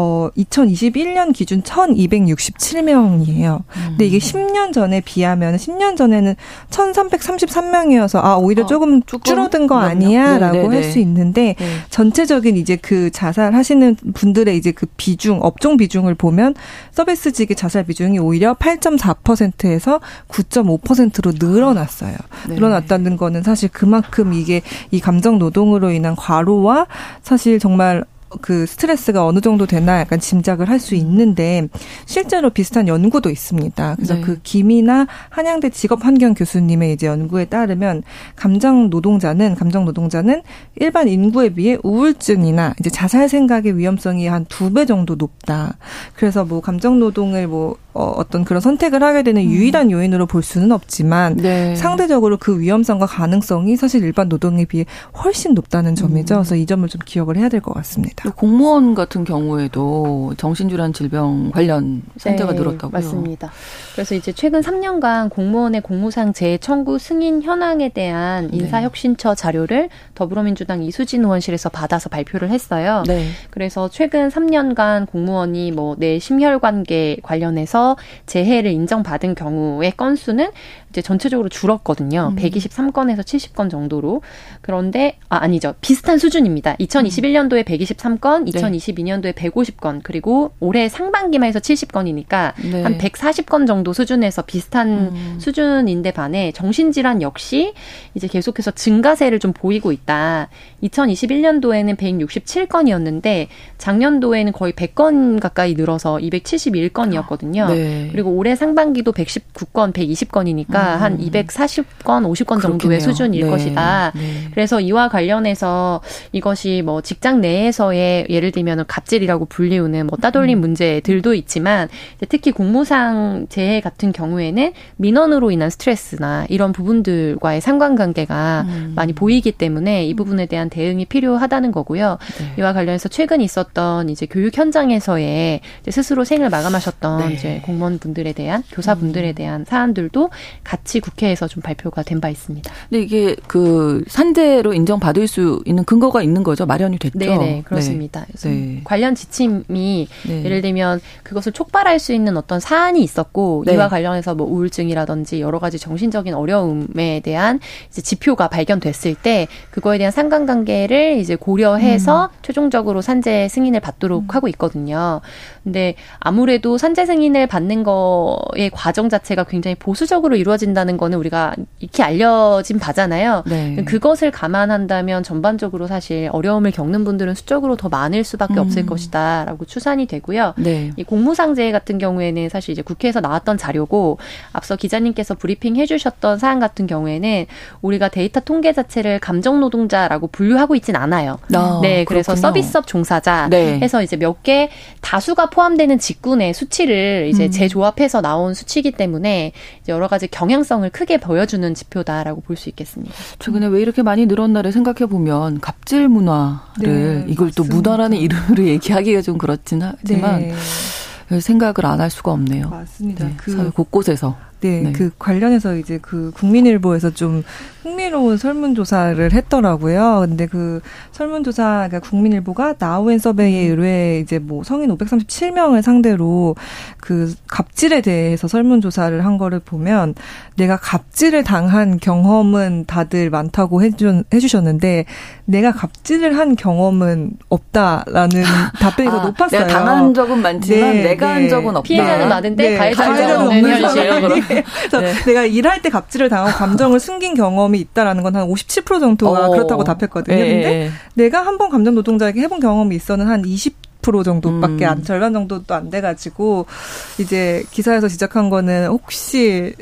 어 2021년 기준 1,267명이에요. 음. 근데 이게 10년 전에 비하면 10년 전에는 1,333명이어서 아 오히려 어, 조금, 조금 줄어든 거 아니야라고 네, 네, 할수 네. 있는데 네. 전체적인 이제 그 자살하시는 분들의 이제 그 비중 업종 비중을 보면 서비스직의 자살 비중이 오히려 8.4%에서 9.5%로 늘어났어요. 네. 늘어났다는 거는 사실 그만큼 이게 이 감정 노동으로 인한 과로와 사실 정말 그 스트레스가 어느 정도 되나 약간 짐작을 할 수 있는데 실제로 비슷한 연구도 있습니다. 그래서 네. 그 김이나 한양대 직업환경 교수님의 이제 연구에 따르면 감정 노동자는 감정 노동자는 일반 인구에 비해 우울증이나 이제 자살 생각의 위험성이 한 두 배 정도 높다. 그래서 뭐 감정 노동을 뭐 어, 어떤 그런 선택을 하게 되는 음. 유일한 요인으로 볼 수는 없지만 네. 상대적으로 그 위험성과 가능성이 사실 일반 노동에 비해 훨씬 높다는 점이죠. 음. 그래서 이 점을 좀 기억을 해야 될 것 같습니다. 공무원 같은 경우에도 정신질환 질병 관련 센터가 네, 늘었다고요. 맞습니다. 그래서 이제 최근 3년간 공무원의 공무상 재청구 승인 현황에 대한 네. 인사혁신처 자료를 더불어민주당 이수진 의원실에서 받아서 발표를 했어요. 네. 그래서 최근 3년간 공무원이 뭐내 심혈관계 관련해서 재해를 인정받은 경우의 건수는 이제 전체적으로 줄었거든요. 음. 123건에서 70건 정도로. 그런데 아 아니죠. 비슷한 수준입니다. 2021년도에 123건, 2022년도에 150건, 그리고 올해 상반기만 해서 70건이니까 네. 한 140건 정도 수준에서 비슷한 음. 수준인데 반해 정신질환 역시 이제 계속해서 증가세를 좀 보이고 있다. 2021년도에는 167건이었는데 작년도에는 거의 100건 가까이 늘어서 271건이었거든요. 네. 그리고 올해 상반기도 119건, 120건이니까 보니까 음. 한 240건, 50건 정도의 그렇겠네요. 수준일 네. 것이다. 네. 그래서 이와 관련해서 이것이 뭐 직장 내에서의 예를 들면 갑질이라고 불리우는 뭐 따돌림 음. 문제들도 있지만 특히 공무상 재해 같은 경우에는 민원으로 인한 스트레스나 이런 부분들과의 상관관계가 음. 많이 보이기 때문에 이 부분에 대한 대응이 필요하다는 거고요. 네. 이와 관련해서 최근 있었던 이제 교육 현장에서의 스스로 생을 마감하셨던 네. 이제 공무원분들에 대한 교사분들에 음. 대한 사안들도 같이 국회에서 좀 발표가 된 바 있습니다. 근데 이게 그 산재로 인정받을 수 있는 근거가 있는 거죠? 마련이 됐죠? 네네, 네, 그렇습니다. 네. 네. 관련 지침이 네. 예를 들면 그것을 촉발할 수 있는 어떤 사안이 있었고 네. 이와 관련해서 뭐 우울증이라든지 여러 가지 정신적인 어려움에 대한 이제 지표가 발견됐을 때 그거에 대한 상관관계를 이제 고려해서 음. 최종적으로 산재 승인을 받도록 음. 하고 있거든요. 근데 아무래도 산재 승인을 받는 거의 과정 자체가 굉장히 보수적으로 이루어 진다는 거는 우리가 익히 알려진 바잖아요. 네. 그것을 감안한다면 전반적으로 사실 어려움을 겪는 분들은 수적으로 더 많을 수밖에 음. 없을 것이다라고 추산이 되고요. 네. 이 공무상재 같은 경우에는 사실 이제 국회에서 나왔던 자료고 앞서 기자님께서 브리핑 해주셨던 사안 같은 경우에는 우리가 데이터 통계 자체를 감정 노동자라고 분류하고 있진 않아요. 아, 네, 그래서 그렇군요. 서비스업 종사자 네. 해서 이제 몇 개 다수가 포함되는 직군의 수치를 이제 음. 재조합해서 나온 수치이기 때문에 여러 가지 경 향성을 크게 보여주는 지표다라고 볼 수 있겠습니다. 최근에 왜 이렇게 많이 늘었나를 생각해 보면 갑질 문화를 네, 이걸 맞습니다. 또 문화라는 이름으로 얘기하기가 좀 그렇긴 하지만 네. 생각을 안 할 수가 없네요. 맞습니다. 네, 그 사회 곳곳에서. 네, 네, 그 관련해서 이제 그 국민일보에서 좀 흥미로운 설문조사를 했더라고요. 근데 그 설문조사, 그러니까 국민일보가 나우엔 서베이에 음. 의뢰 이제 뭐 성인 537명을 상대로 그 갑질에 대해서 설문조사를 한 거를 보면 내가 갑질을 당한 경험은 다들 많다고 해주, 해주셨는데 내가 갑질을 한 경험은 없다라는 답변이 아, 더 높았어요. 내가 당한 적은 많지만 네, 내가 네. 한 적은 없다. 피해자는 많은데 네, 가해자는 없는 현실. 그래서 네. 내가 일할 때 갑질을 당하고 감정을 숨긴 경험이 있다라는 건 한 57% 정도가 어. 그렇다고 답했거든요. 네. 근데 내가 한 번 감정 노동자에게 해본 경험이 있어는 한 20. 프로 정도밖에 안 음. 절반 정도도 안 돼가지고 이제 기사에서 지적한 거는 혹시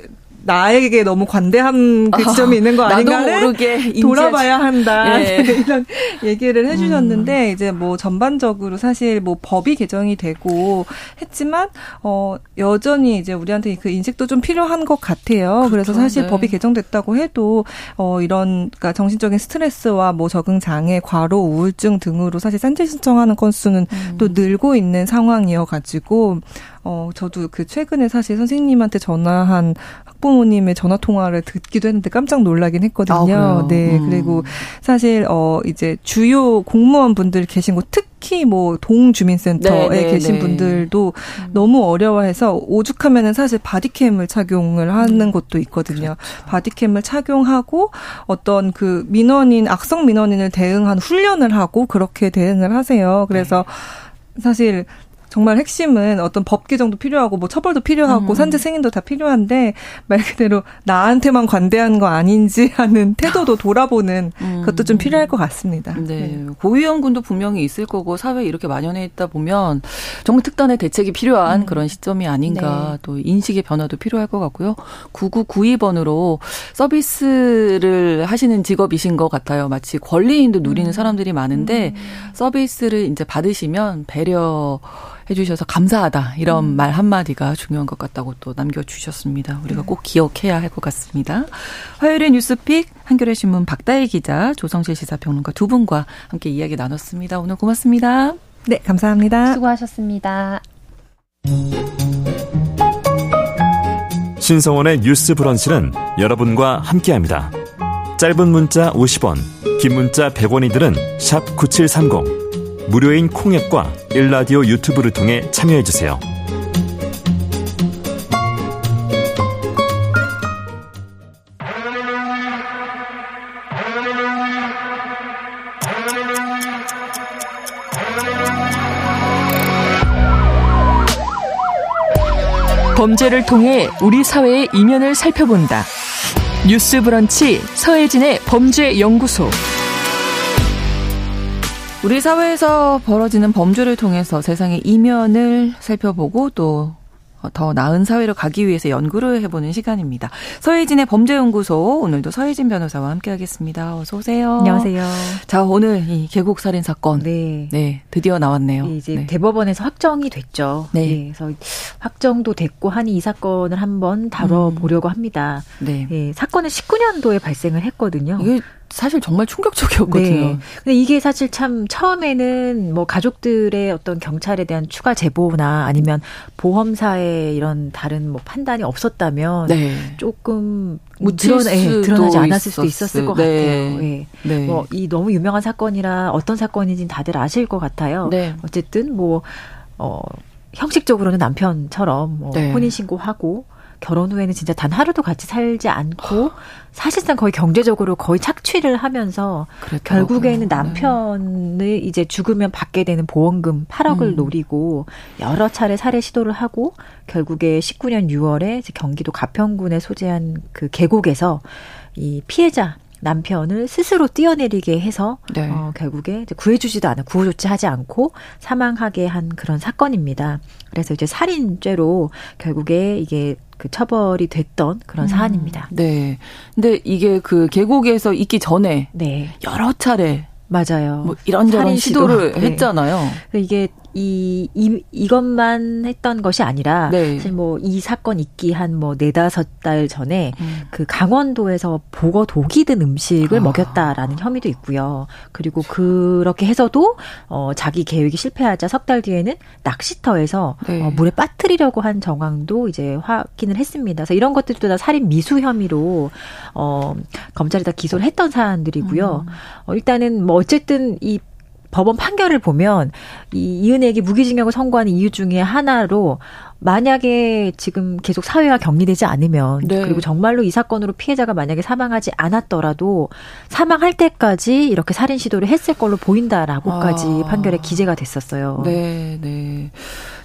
나에게 너무 관대한 그 지점이 있는 거 아닌가를 모르게 돌아봐야 한다 예. 이런 얘기를 해주셨는데 음. 이제 뭐 전반적으로 사실 뭐 법이 개정이 되고 했지만 어 여전히 이제 우리한테 그 인식도 좀 필요한 것 같아요. 그렇죠. 그래서 사실 네. 법이 개정됐다고 해도 어 이런 그러니까 정신적인 스트레스와 뭐 적응 장애, 과로, 우울증 등으로 사실 산재 신청하는 건수는 음. 또 늘고 있는 상황이어 가지고 어, 저도 그 최근에 사실 선생님한테 전화한 학부모님의 전화 통화를 듣기도 했는데 깜짝 놀라긴 했거든요. 아, 네. 음. 그리고 사실 어 이제 주요 공무원 분들 계신 곳 특히 뭐 동주민센터에 네, 네, 계신 네. 분들도 음. 너무 어려워해서 오죽하면은 사실 바디캠을 착용을 하는 음. 곳도 있거든요. 그렇죠. 바디캠을 착용하고 어떤 그 민원인 악성 민원인을 대응한 훈련을 하고 그렇게 대응을 하세요. 그래서 네. 사실 정말 핵심은 어떤 법 개정도 필요하고 뭐 처벌도 필요하고 음. 산재 승인도 다 필요한데 말 그대로 나한테만 관대한 거 아닌지 하는 태도도 돌아보는 음. 것도 좀 필요할 것 같습니다. 네. 네. 고위험군도 분명히 있을 거고 사회에 이렇게 만연해 있다 보면 정말 특단의 대책이 필요한 음. 그런 시점이 아닌가 네. 또 인식의 변화도 필요할 것 같고요. 9992번으로 서비스를 하시는 직업이신 것 같아요. 마치 권리인도 누리는 음. 사람들이 많은데 음. 서비스를 이제 받으시면 배려 해주셔서 감사하다 이런 음. 말 한마디가 중요한 것 같다고 또 남겨주셨습니다. 우리가 네. 꼭 기억해야 할 것 같습니다. 화요일의 뉴스픽 한겨레 신문 박다희 기자 조성실 시사평론가 두 분과 함께 이야기 나눴습니다. 오늘 고맙습니다. 네, 감사합니다. 수고하셨습니다. 신성원의 뉴스 브런치는 여러분과 함께합니다. 짧은 문자 50원, 긴 문자 100원이들은 샵 9730. 무료인 콩앱과 일라디오 유튜브를 통해 참여해주세요. 범죄를 통해 우리 사회의 이면을 살펴본다. 뉴스 브런치 서혜진의 범죄 연구소. 우리 사회에서 벌어지는 범죄를 통해서 세상의 이면을 살펴보고 또 더 나은 사회로 가기 위해서 연구를 해보는 시간입니다. 서혜진의 범죄연구소 오늘도 서혜진 변호사와 함께하겠습니다. 어서 오세요. 안녕하세요. 자 오늘 이 계곡 살인 사건 네, 네 드디어 나왔네요. 이제 네. 대법원에서 확정이 됐죠. 네. 네. 그래서 확정도 됐고 하니 이 사건을 한번 다뤄보려고 음. 합니다. 네. 네. 사건은 19년도에 발생을 했거든요. 이게 사실 정말 충격적이었거든요. 네. 근데 이게 사실 참 처음에는 뭐 가족들의 어떤 경찰에 대한 추가 제보나 아니면 보험사의 이런 다른 뭐 판단이 없었다면 네. 조금 드러나, 예, 드러나지 않았을 수도 있었을 것 네. 같아요. 예. 네. 뭐이 너무 유명한 사건이라 어떤 사건인지는 다들 아실 것 같아요. 네. 어쨌든 뭐 어, 형식적으로는 남편처럼 뭐 네. 혼인 신고하고 결혼 후에는 진짜 단 하루도 같이 살지 않고 사실상 거의 경제적으로 거의 착취를 하면서 그랬더라고요. 결국에는 네. 남편을 네. 이제 죽으면 받게 되는 보험금 8억을 음. 노리고 여러 차례 살해 시도를 하고 결국에 19년 6월에 경기도 가평군에 소재한 그 계곡에서 이 피해자 남편을 스스로 뛰어내리게 해서 네. 어, 결국에 구해주지도 않아 구호 조치하지 않고 사망하게 한 그런 사건입니다. 그래서 이제 살인죄로 결국에 이게 그 처벌이 됐던 그런 음, 사안입니다. 네. 근데 이게 그 계곡에서 있기 전에 네. 여러 차례 맞아요. 뭐 이런저런 시도를 시도. 네. 했잖아요. 이게 이, 이, 이것만 했던 것이 아니라, 네. 사실 뭐, 이 사건 있기 한 뭐, 네다섯 달 전에, 음. 그 강원도에서 보거 독이 든 음식을 아. 먹였다라는 혐의도 있고요. 그리고 그렇게 해서도, 어, 자기 계획이 실패하자 석 달 뒤에는 낚시터에서, 네. 어, 물에 빠뜨리려고 한 정황도 이제 확인을 했습니다. 그래서 이런 것들도 다 살인 미수 혐의로, 어, 검찰이 다 기소를 했던 사안들이고요. 음. 어, 일단은 뭐, 어쨌든 이 법원 판결을 보면 이 이은혜에게 무기징역을 선고하는 이유 중에 하나로 만약에 지금 계속 사회가 격리되지 않으면 네. 그리고 정말로 이 사건으로 피해자가 만약에 사망하지 않았더라도 사망할 때까지 이렇게 살인 시도를 했을 걸로 보인다라고까지 아. 판결에 기재가 됐었어요. 네, 네.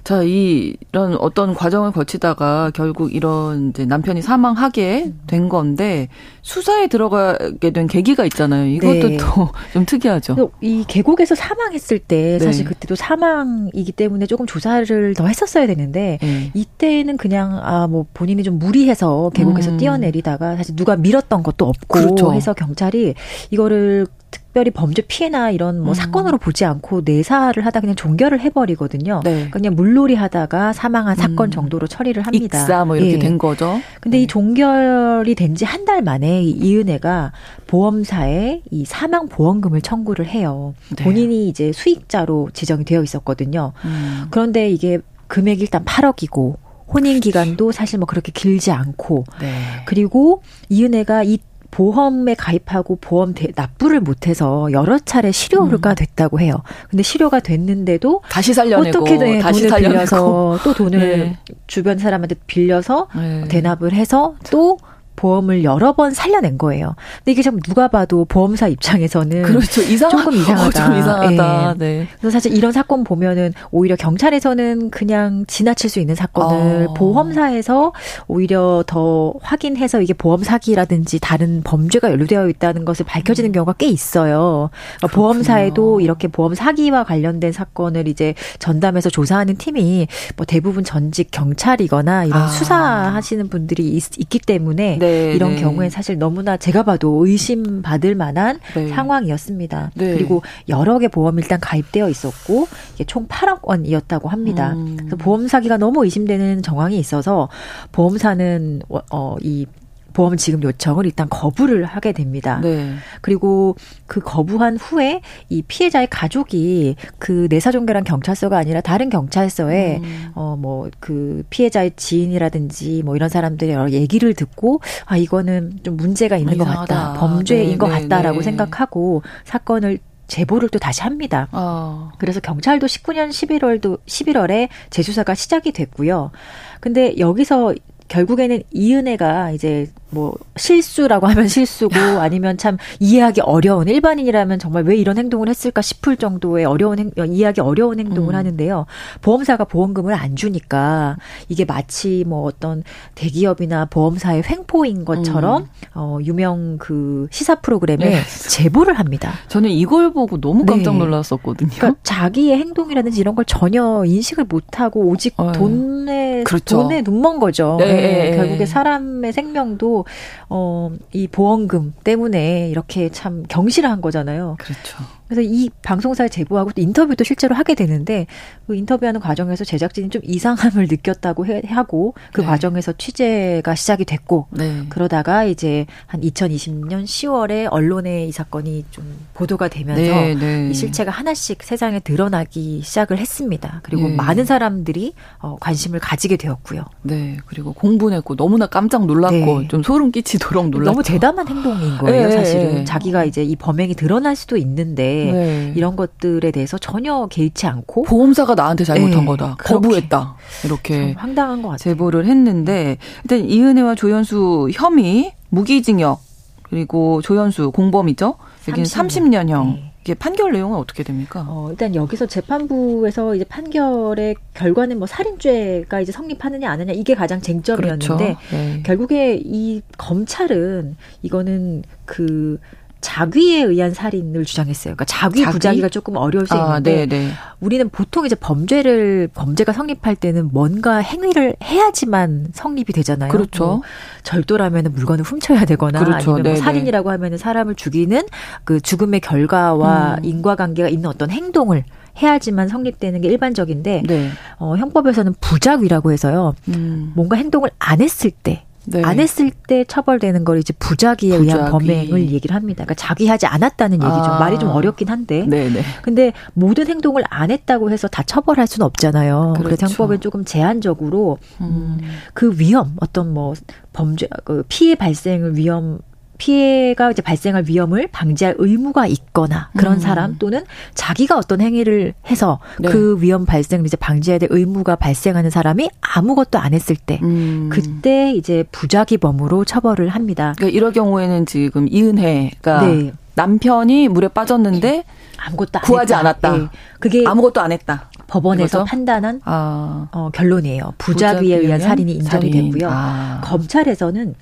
자, 이, 이런 어떤 과정을 거치다가 결국 이런 이제 남편이 사망하게 된 건데 수사에 들어가게 된 계기가 있잖아요. 이것도 네. 또좀 특이하죠. 이 계곡에서 사망했을 때 네. 사실 그때도 사망이기 때문에 조금 조사를 더 했었어야 되는데 네. 이때는 그냥 아 뭐 본인이 좀 무리해서 계곡에서 음. 뛰어내리다가 사실 누가 밀었던 것도 없고 그렇죠. 해서 경찰이 이거를 특별히 범죄 피해나 이런 뭐 음. 사건으로 보지 않고 내사를 하다 그냥 종결을 해버리거든요. 네. 그냥 물놀이 하다가 사망한 사건 음. 정도로 처리를 합니다. 익사 뭐 이렇게 예. 된 거죠. 근데 네. 이 종결이 된 지 한 달 만에 이은혜가 보험사에 이 사망 보험금을 청구를 해요. 네. 본인이 이제 수익자로 지정이 되어 있었거든요. 음. 그런데 이게 금액이 일단 8억이고 혼인 기간도 사실 뭐 그렇게 길지 않고 네. 그리고 이은혜가 이 보험에 가입하고 보험 대, 납부를 못해서 여러 차례 실효가 음. 됐다고 해요. 근데 실효가 됐는데도 다시 살려내고 어떻게든 다시 돈을 살려내고. 빌려서 또 돈을 네. 주변 사람한테 빌려서 네. 대납을 해서 또 보험을 여러 번 살려낸 거예요. 근데 이게 참 누가 봐도 보험사 입장에서는 그렇죠. 이상 조금 이상하다. 어, 좀 이상하다. 네. 네. 그래서 사실 이런 사건 보면은 오히려 경찰에서는 그냥 지나칠 수 있는 사건을 어. 보험사에서 오히려 더 확인해서 이게 보험 사기라든지 다른 범죄가 연루되어 있다는 것을 밝혀지는 음. 경우가 꽤 있어요. 그러니까 보험사에도 이렇게 보험 사기와 관련된 사건을 이제 전담해서 조사하는 팀이 뭐 대부분 전직 경찰이거나 이런 아. 수사하시는 분들이 있, 있기 때문에 네, 이런 네. 경우에 사실 너무나 제가 봐도 의심받을 만한 네. 상황이었습니다. 네. 그리고 여러 개 보험이 일단 가입되어 있었고 이게 총 8억 원이었다고 합니다. 음. 그래서 보험 사기가 너무 의심되는 정황이 있어서 보험사는 어, 이 보험 지급 요청을 일단 거부를 하게 됩니다. 네. 그리고 그 거부한 후에 이 피해자의 가족이 그 내사종결한 경찰서가 아니라 다른 경찰서에 음. 어뭐 그 피해자의 지인이라든지 뭐 이런 사람들의 여러 얘기를 듣고 아 이거는 좀 문제가 있는 아, 것 같다. 범죄인 네, 것 네, 같다라고 네. 생각하고 사건을 제보를 또 다시 합니다. 어. 그래서 경찰도 19년 11월도 11월에 재수사가 시작이 됐고요. 근데 여기서 결국에는 이은혜가 이제 뭐 실수라고 하면 실수고 아니면 참 이해하기 어려운 일반인이라면 정말 왜 이런 행동을 했을까 싶을 정도의 어려운 행, 이해하기 어려운 행동을 음. 하는데요. 보험사가 보험금을 안 주니까 이게 마치 뭐 어떤 대기업이나 보험사의 횡포인 것처럼 음. 어 유명 그 시사 프로그램에 네. 제보를 합니다. 저는 이걸 보고 너무 깜짝 네. 놀랐었거든요. 그러니까 자기의 행동이라든지 이런 걸 전혀 인식을 못 하고 오직 어. 돈에 그렇죠. 돈에 눈먼 거죠. 네. 네. 결국에 사람의 생명도 어, 이 보험금 때문에 이렇게 참 경실한 거잖아요. 그렇죠. 그래서 이 방송사에 제보하고 또 인터뷰도 실제로 하게 되는데 그 인터뷰하는 과정에서 제작진이 좀 이상함을 느꼈다고 해, 하고 그 네. 과정에서 취재가 시작이 됐고 네. 그러다가 이제 한 2020년 10월에 언론에 이 사건이 좀 보도가 되면서 네, 네. 이 실체가 하나씩 세상에 드러나기 시작을 했습니다. 그리고 네. 많은 사람들이 어, 관심을 가지게 되었고요. 네. 그리고 공분했고 너무나 깜짝 놀랐고 네. 좀 소름 끼치도록 놀랐죠. 너무 대담한 행동인 거예요, 사실은. 자기가 이제 이 범행이 드러날 수도 있는데 네. 이런 것들에 대해서 전혀 개의치 않고 보험사가 나한테 잘못한 네. 거다. 거부했다. 이렇게 황당한 것 같아요. 제보를 했는데 일단 이은혜와 조현수 혐의 무기징역 그리고 조현수 공범이죠. 여기는 30년. 30년형. 네. 이게 판결 내용은 어떻게 됩니까? 어, 일단 여기서 재판부에서 이제 판결의 결과는 뭐 살인죄가 이제 성립하느냐 안 하느냐 이게 가장 쟁점이었는데 그렇죠. 네. 결국에 이 검찰은 이거는 그 자귀에 의한 살인을 주장했어요. 그러니까 자귀, 자귀? 부자기가 조금 어려울 수 아, 있는데 아, 네, 우리는 보통 이제 범죄를 범죄가 성립할 때는 뭔가 행위를 해야지만 성립이 되잖아요. 그렇죠. 뭐 절도라면 물건을 훔쳐야 되거나 그렇죠. 아니면 뭐 살인이라고 하면 사람을 죽이는 그 죽음의 결과와 음. 인과관계가 있는 어떤 행동을 해야지만 성립되는 게 일반적인데 네. 어, 형법에서는 부작위라고 해서요. 음. 뭔가 행동을 안 했을 때 네. 안 했을 때 처벌되는 걸 이제 부작위에 부작위. 의한 범행을 얘기를 합니다. 그러니까 자기하지 않았다는 얘기죠. 아. 말이 좀 어렵긴 한데. 네네. 근데 모든 행동을 안 했다고 해서 다 처벌할 수는 없잖아요. 그렇죠. 그래서 형법은 조금 제한적으로 음. 그 위험, 어떤 뭐 범죄, 그 피해 발생을 위험 피해가 이제 발생할 위험을 방지할 의무가 있거나 그런 음. 사람 또는 자기가 어떤 행위를 해서 네. 그 위험 발생을 이제 방지해야 될 의무가 발생하는 사람이 아무것도 안 했을 때 음. 그때 이제 부작위범으로 처벌을 합니다. 그러니까 이럴 경우에는 지금 이은혜가 네. 남편이 물에 빠졌는데 아무것도 구하지 했다. 않았다. 네. 그게 아무것도 안 했다. 법원에서 이거죠? 판단한 아. 어, 결론이에요. 부작위에 의한 살인이 인정이 살인. 됐고요. 아. 검찰에서는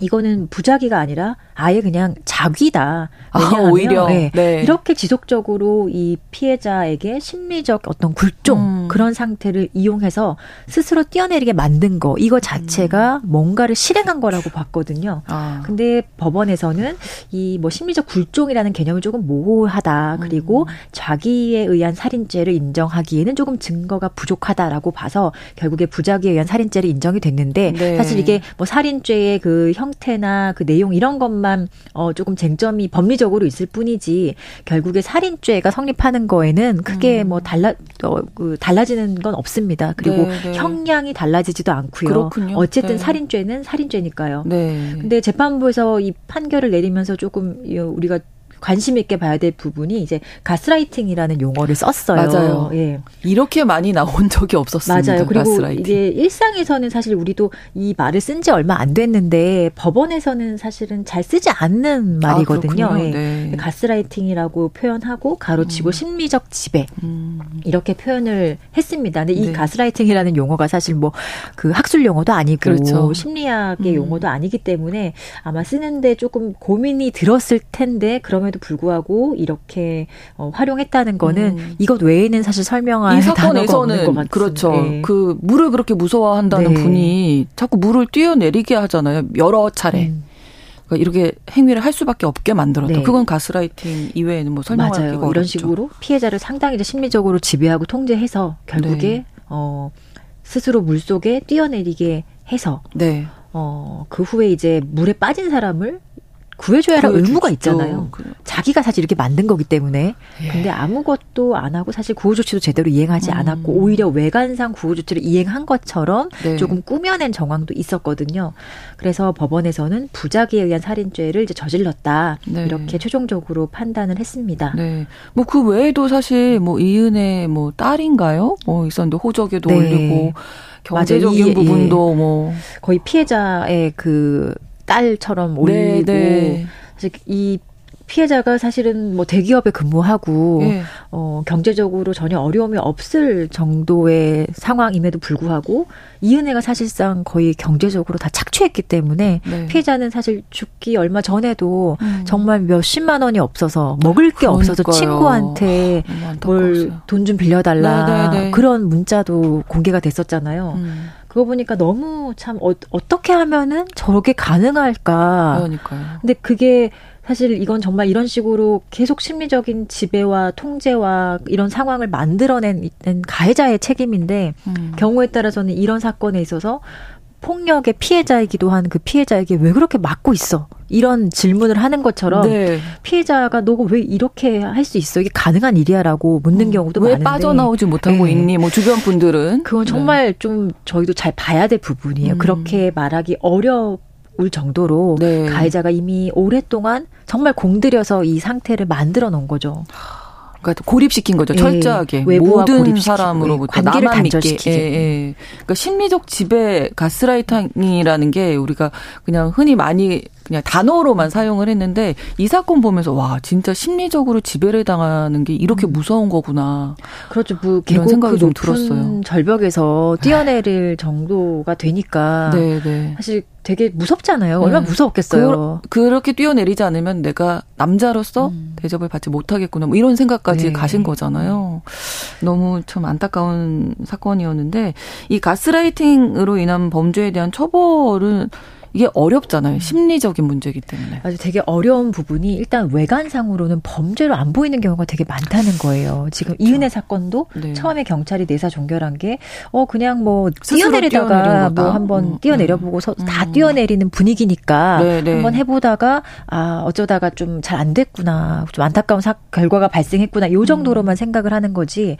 이거는 부작위가 아니라 아예 그냥 자귀다. 아, 왜냐하면 아, 오히려 네. 네. 이렇게 지속적으로 이 피해자에게 심리적 어떤 굴종 음. 그런 상태를 이용해서 스스로 뛰어내리게 만든 거 이거 자체가 음. 뭔가를 실행한 거라고 봤거든요. 아. 근데 법원에서는 이 뭐 심리적 굴종이라는 개념이 조금 모호하다. 그리고 음. 자기에 의한 살인죄를 인정하기에는 조금 증거가 부족하다라고 봐서 결국에 부작위에 의한 살인죄를 인정이 됐는데 네. 사실 이게 뭐 살인죄의 그 형태나 그 내용 이런 것만 것만 어 조금 쟁점이 법리적으로 있을 뿐이지 결국에 살인죄가 성립하는 거에는 크게 음. 뭐 달라 어, 그 달라지는 건 없습니다. 그리고 네, 네. 형량이 달라지지도 않고요. 그렇군요. 어쨌든 네. 살인죄는 살인죄니까요. 네. 근데 재판부에서 이 판결을 내리면서 조금 우리가 관심 있게 봐야 될 부분이 이제 가스라이팅이라는 용어를 썼어요. 맞아요. 예. 이렇게 많이 나온 적이 없었습니다. 맞아요. 그리고 가스라이팅. 이게 일상에서는 사실 우리도 이 말을 쓴 지 얼마 안 됐는데 법원에서는 사실은 잘 쓰지 않는 아, 말이거든요. 아, 예. 네. 가스라이팅이라고 표현하고 가로치고 음. 심리적 지배 음. 이렇게 표현을 했습니다. 근데 이 네. 가스라이팅이라는 용어가 사실 뭐 그 학술 용어도 아니고 그렇죠. 심리학의 음. 용어도 아니기 때문에 아마 쓰는데 조금 고민이 들었을 텐데 그러면 사건에도 불구하고 이렇게 어, 활용했다는 거는 음. 이것 외에는 사실 설명할 이 사건에서는 그렇죠. 네. 그 물을 그렇게 무서워한다는 네. 분이 자꾸 물을 뛰어내리게 하잖아요. 여러 차례. 음. 그러니까 이렇게 행위를 할 수밖에 없게 만들었다. 네. 그건 가스라이팅 이외에는 뭐 설명할 맞아요. 이런 어렵죠. 식으로 피해자를 상당히 심리적으로 지배하고 통제해서 결국에 네. 어 스스로 물 속에 뛰어내리게 해서 네. 어, 그 후에 이제 물에 빠진 사람을 구해줘야 할 의무가 있잖아요. 그래. 자기가 사실 이렇게 만든 거기 때문에. 예. 근데 아무것도 안 하고 사실 구호 조치도 제대로 이행하지 음. 않았고 오히려 외관상 구호 조치를 이행한 것처럼 네. 조금 꾸며낸 정황도 있었거든요. 그래서 법원에서는 부작위에 의한 살인죄를 이제 저질렀다 네. 이렇게 최종적으로 판단을 했습니다. 네. 뭐 그 외에도 사실 뭐 이은혜 뭐 딸인가요? 뭐 있었는데 호적에도 네. 올리고 경제적인 맞아, 부분도 예. 뭐 거의 피해자의 그 딸처럼 네, 올리고 네, 사실 이 피해자가 사실은 뭐 대기업에 근무하고 네. 어 경제적으로 전혀 어려움이 없을 정도의 상황임에도 불구하고 이은혜가 사실상 거의 경제적으로 다 착취했기 때문에 네. 피해자는 사실 죽기 얼마 전에도 음. 정말 몇십만 원이 없어서 먹을 게 그러니까요. 없어서 친구한테 뭘 돈 좀 빌려달라 네, 네, 네, 그런 문자도 공개가 됐었잖아요. 음. 그거 보니까 너무 참 어, 어떻게 하면은 저게 가능할까. 그러니까요. 근데 그게 사실 이건 정말 이런 식으로 계속 심리적인 지배와 통제와 이런 상황을 만들어낸 가해자의 책임인데 음. 경우에 따라서는 이런 사건에 있어서 폭력의 피해자이기도 한 그 피해자에게 왜 그렇게 맞고 있어? 이런 질문을 하는 것처럼 네. 피해자가 너가 왜 이렇게 할 수 있어? 이게 가능한 일이야라고 묻는 음, 경우도 왜 많은데 왜 빠져나오지 못하고 네. 있니? 뭐 주변 분들은 그건 정말 네. 좀 저희도 잘 봐야 될 부분이에요. 음. 그렇게 말하기 어려. 울 정도로 네. 가해자가 이미 오랫동안 정말 공들여서 이 상태를 만들어 놓은 거죠. 그러니까 고립시킨 거죠. 예, 철저하게 모든 사람으로부터 나만 믿게. 예, 예. 그러니까 심리적 지배 가스라이팅이라는 게 우리가 그냥 흔히 많이 그냥 단어로만 사용을 했는데 이 사건 보면서 와 진짜 심리적으로 지배를 당하는 게 이렇게 음. 무서운 거구나. 그렇죠. 뭐 이런 생각이 그 좀 들었어요. 절벽에서 뛰어내릴 정도가 되니까 네, 네. 사실 되게 무섭잖아요. 네. 얼마나 무서웠겠어요. 그, 렇게 뛰어내리지 않으면 내가 남자로서 음. 대접을 받지 못하겠구나. 뭐 이런 생각까지 네. 가신 거잖아요. 너무 참 안타까운 사건이었는데 이 가스라이팅으로 인한 범죄에 대한 처벌은 이게 어렵잖아요. 심리적인 문제이기 때문에. 아주 되게 어려운 부분이 일단 외관상으로는 범죄로 안 보이는 경우가 되게 많다는 거예요. 지금 그렇죠. 이은혜 사건도 네. 처음에 경찰이 내사 종결한 게 어 그냥 뭐 뛰어내리다가 뭐 한번 음, 뛰어내려보고 음. 다 뛰어내리는 분위기니까 네, 네. 한번 해보다가 아 어쩌다가 좀 잘 안 됐구나 좀 안타까운 사, 결과가 발생했구나 요 정도로만 음. 생각을 하는 거지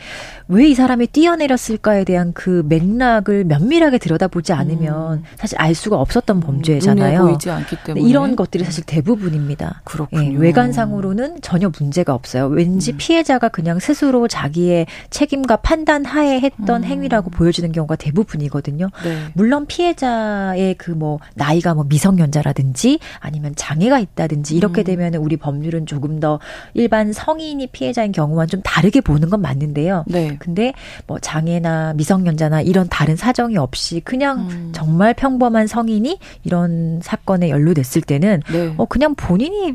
왜 이 사람이 뛰어내렸을까에 대한 그 맥락을 면밀하게 들여다보지 않으면 음. 사실 알 수가 없었던 범죄. 범죄잖아요. 보이지 않기 때문에 이런 것들이 사실 대부분입니다. 그렇군요. 예, 외관상으로는 전혀 문제가 없어요. 왠지 음. 피해자가 그냥 스스로 자기의 책임과 판단 하에 했던 음. 행위라고 보여지는 경우가 대부분이거든요. 네. 물론 피해자의 그 뭐 나이가 뭐 미성년자라든지 아니면 장애가 있다든지 이렇게 음. 되면 우리 법률은 조금 더 일반 성인이 피해자인 경우와는 좀 다르게 보는 건 맞는데요. 네. 근데 뭐 장애나 미성년자나 이런 다른 사정이 없이 그냥 음. 정말 평범한 성인이 이런 사건에 연루됐을 때는 네. 어 그냥 본인이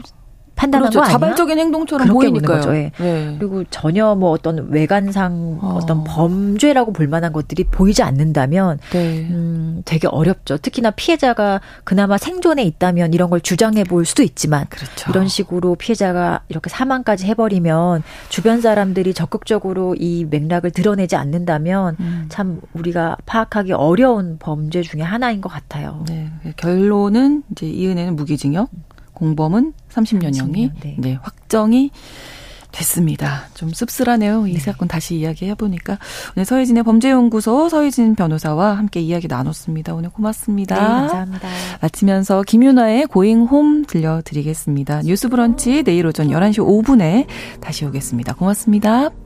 판단한 그렇죠. 거 아니야? 자발적인 행동처럼 보이니까요. 거죠. 예. 네. 그리고 전혀 뭐 어떤 외관상 어. 떤 범죄라고 볼 만한 것들이 보이지 않는다면 네. 음, 되게 어렵죠. 특히나 피해자가 그나마 생존에 있다면 이런 걸 주장해 볼 수도 있지만 그렇죠. 이런 식으로 피해자가 이렇게 사망까지 해버리면 주변 사람들이 적극적으로 이 맥락을 드러내지 않는다면 음. 참 우리가 파악하기 어려운 범죄 중에 하나인 것 같아요. 네. 결론은 이제 이은혜는 무기징역. 공범은 30년형이 30년, 네. 네, 확정이 됐습니다. 좀 씁쓸하네요. 이 네. 사건 다시 이야기해 보니까 오늘 서혜진의 범죄연구소 서혜진 변호사와 함께 이야기 나눴습니다. 오늘 고맙습니다. 네, 감사합니다. 마치면서 김윤아의 고잉홈 들려드리겠습니다. 뉴스브런치 내일 오전 11시 5분에 다시 오겠습니다. 고맙습니다.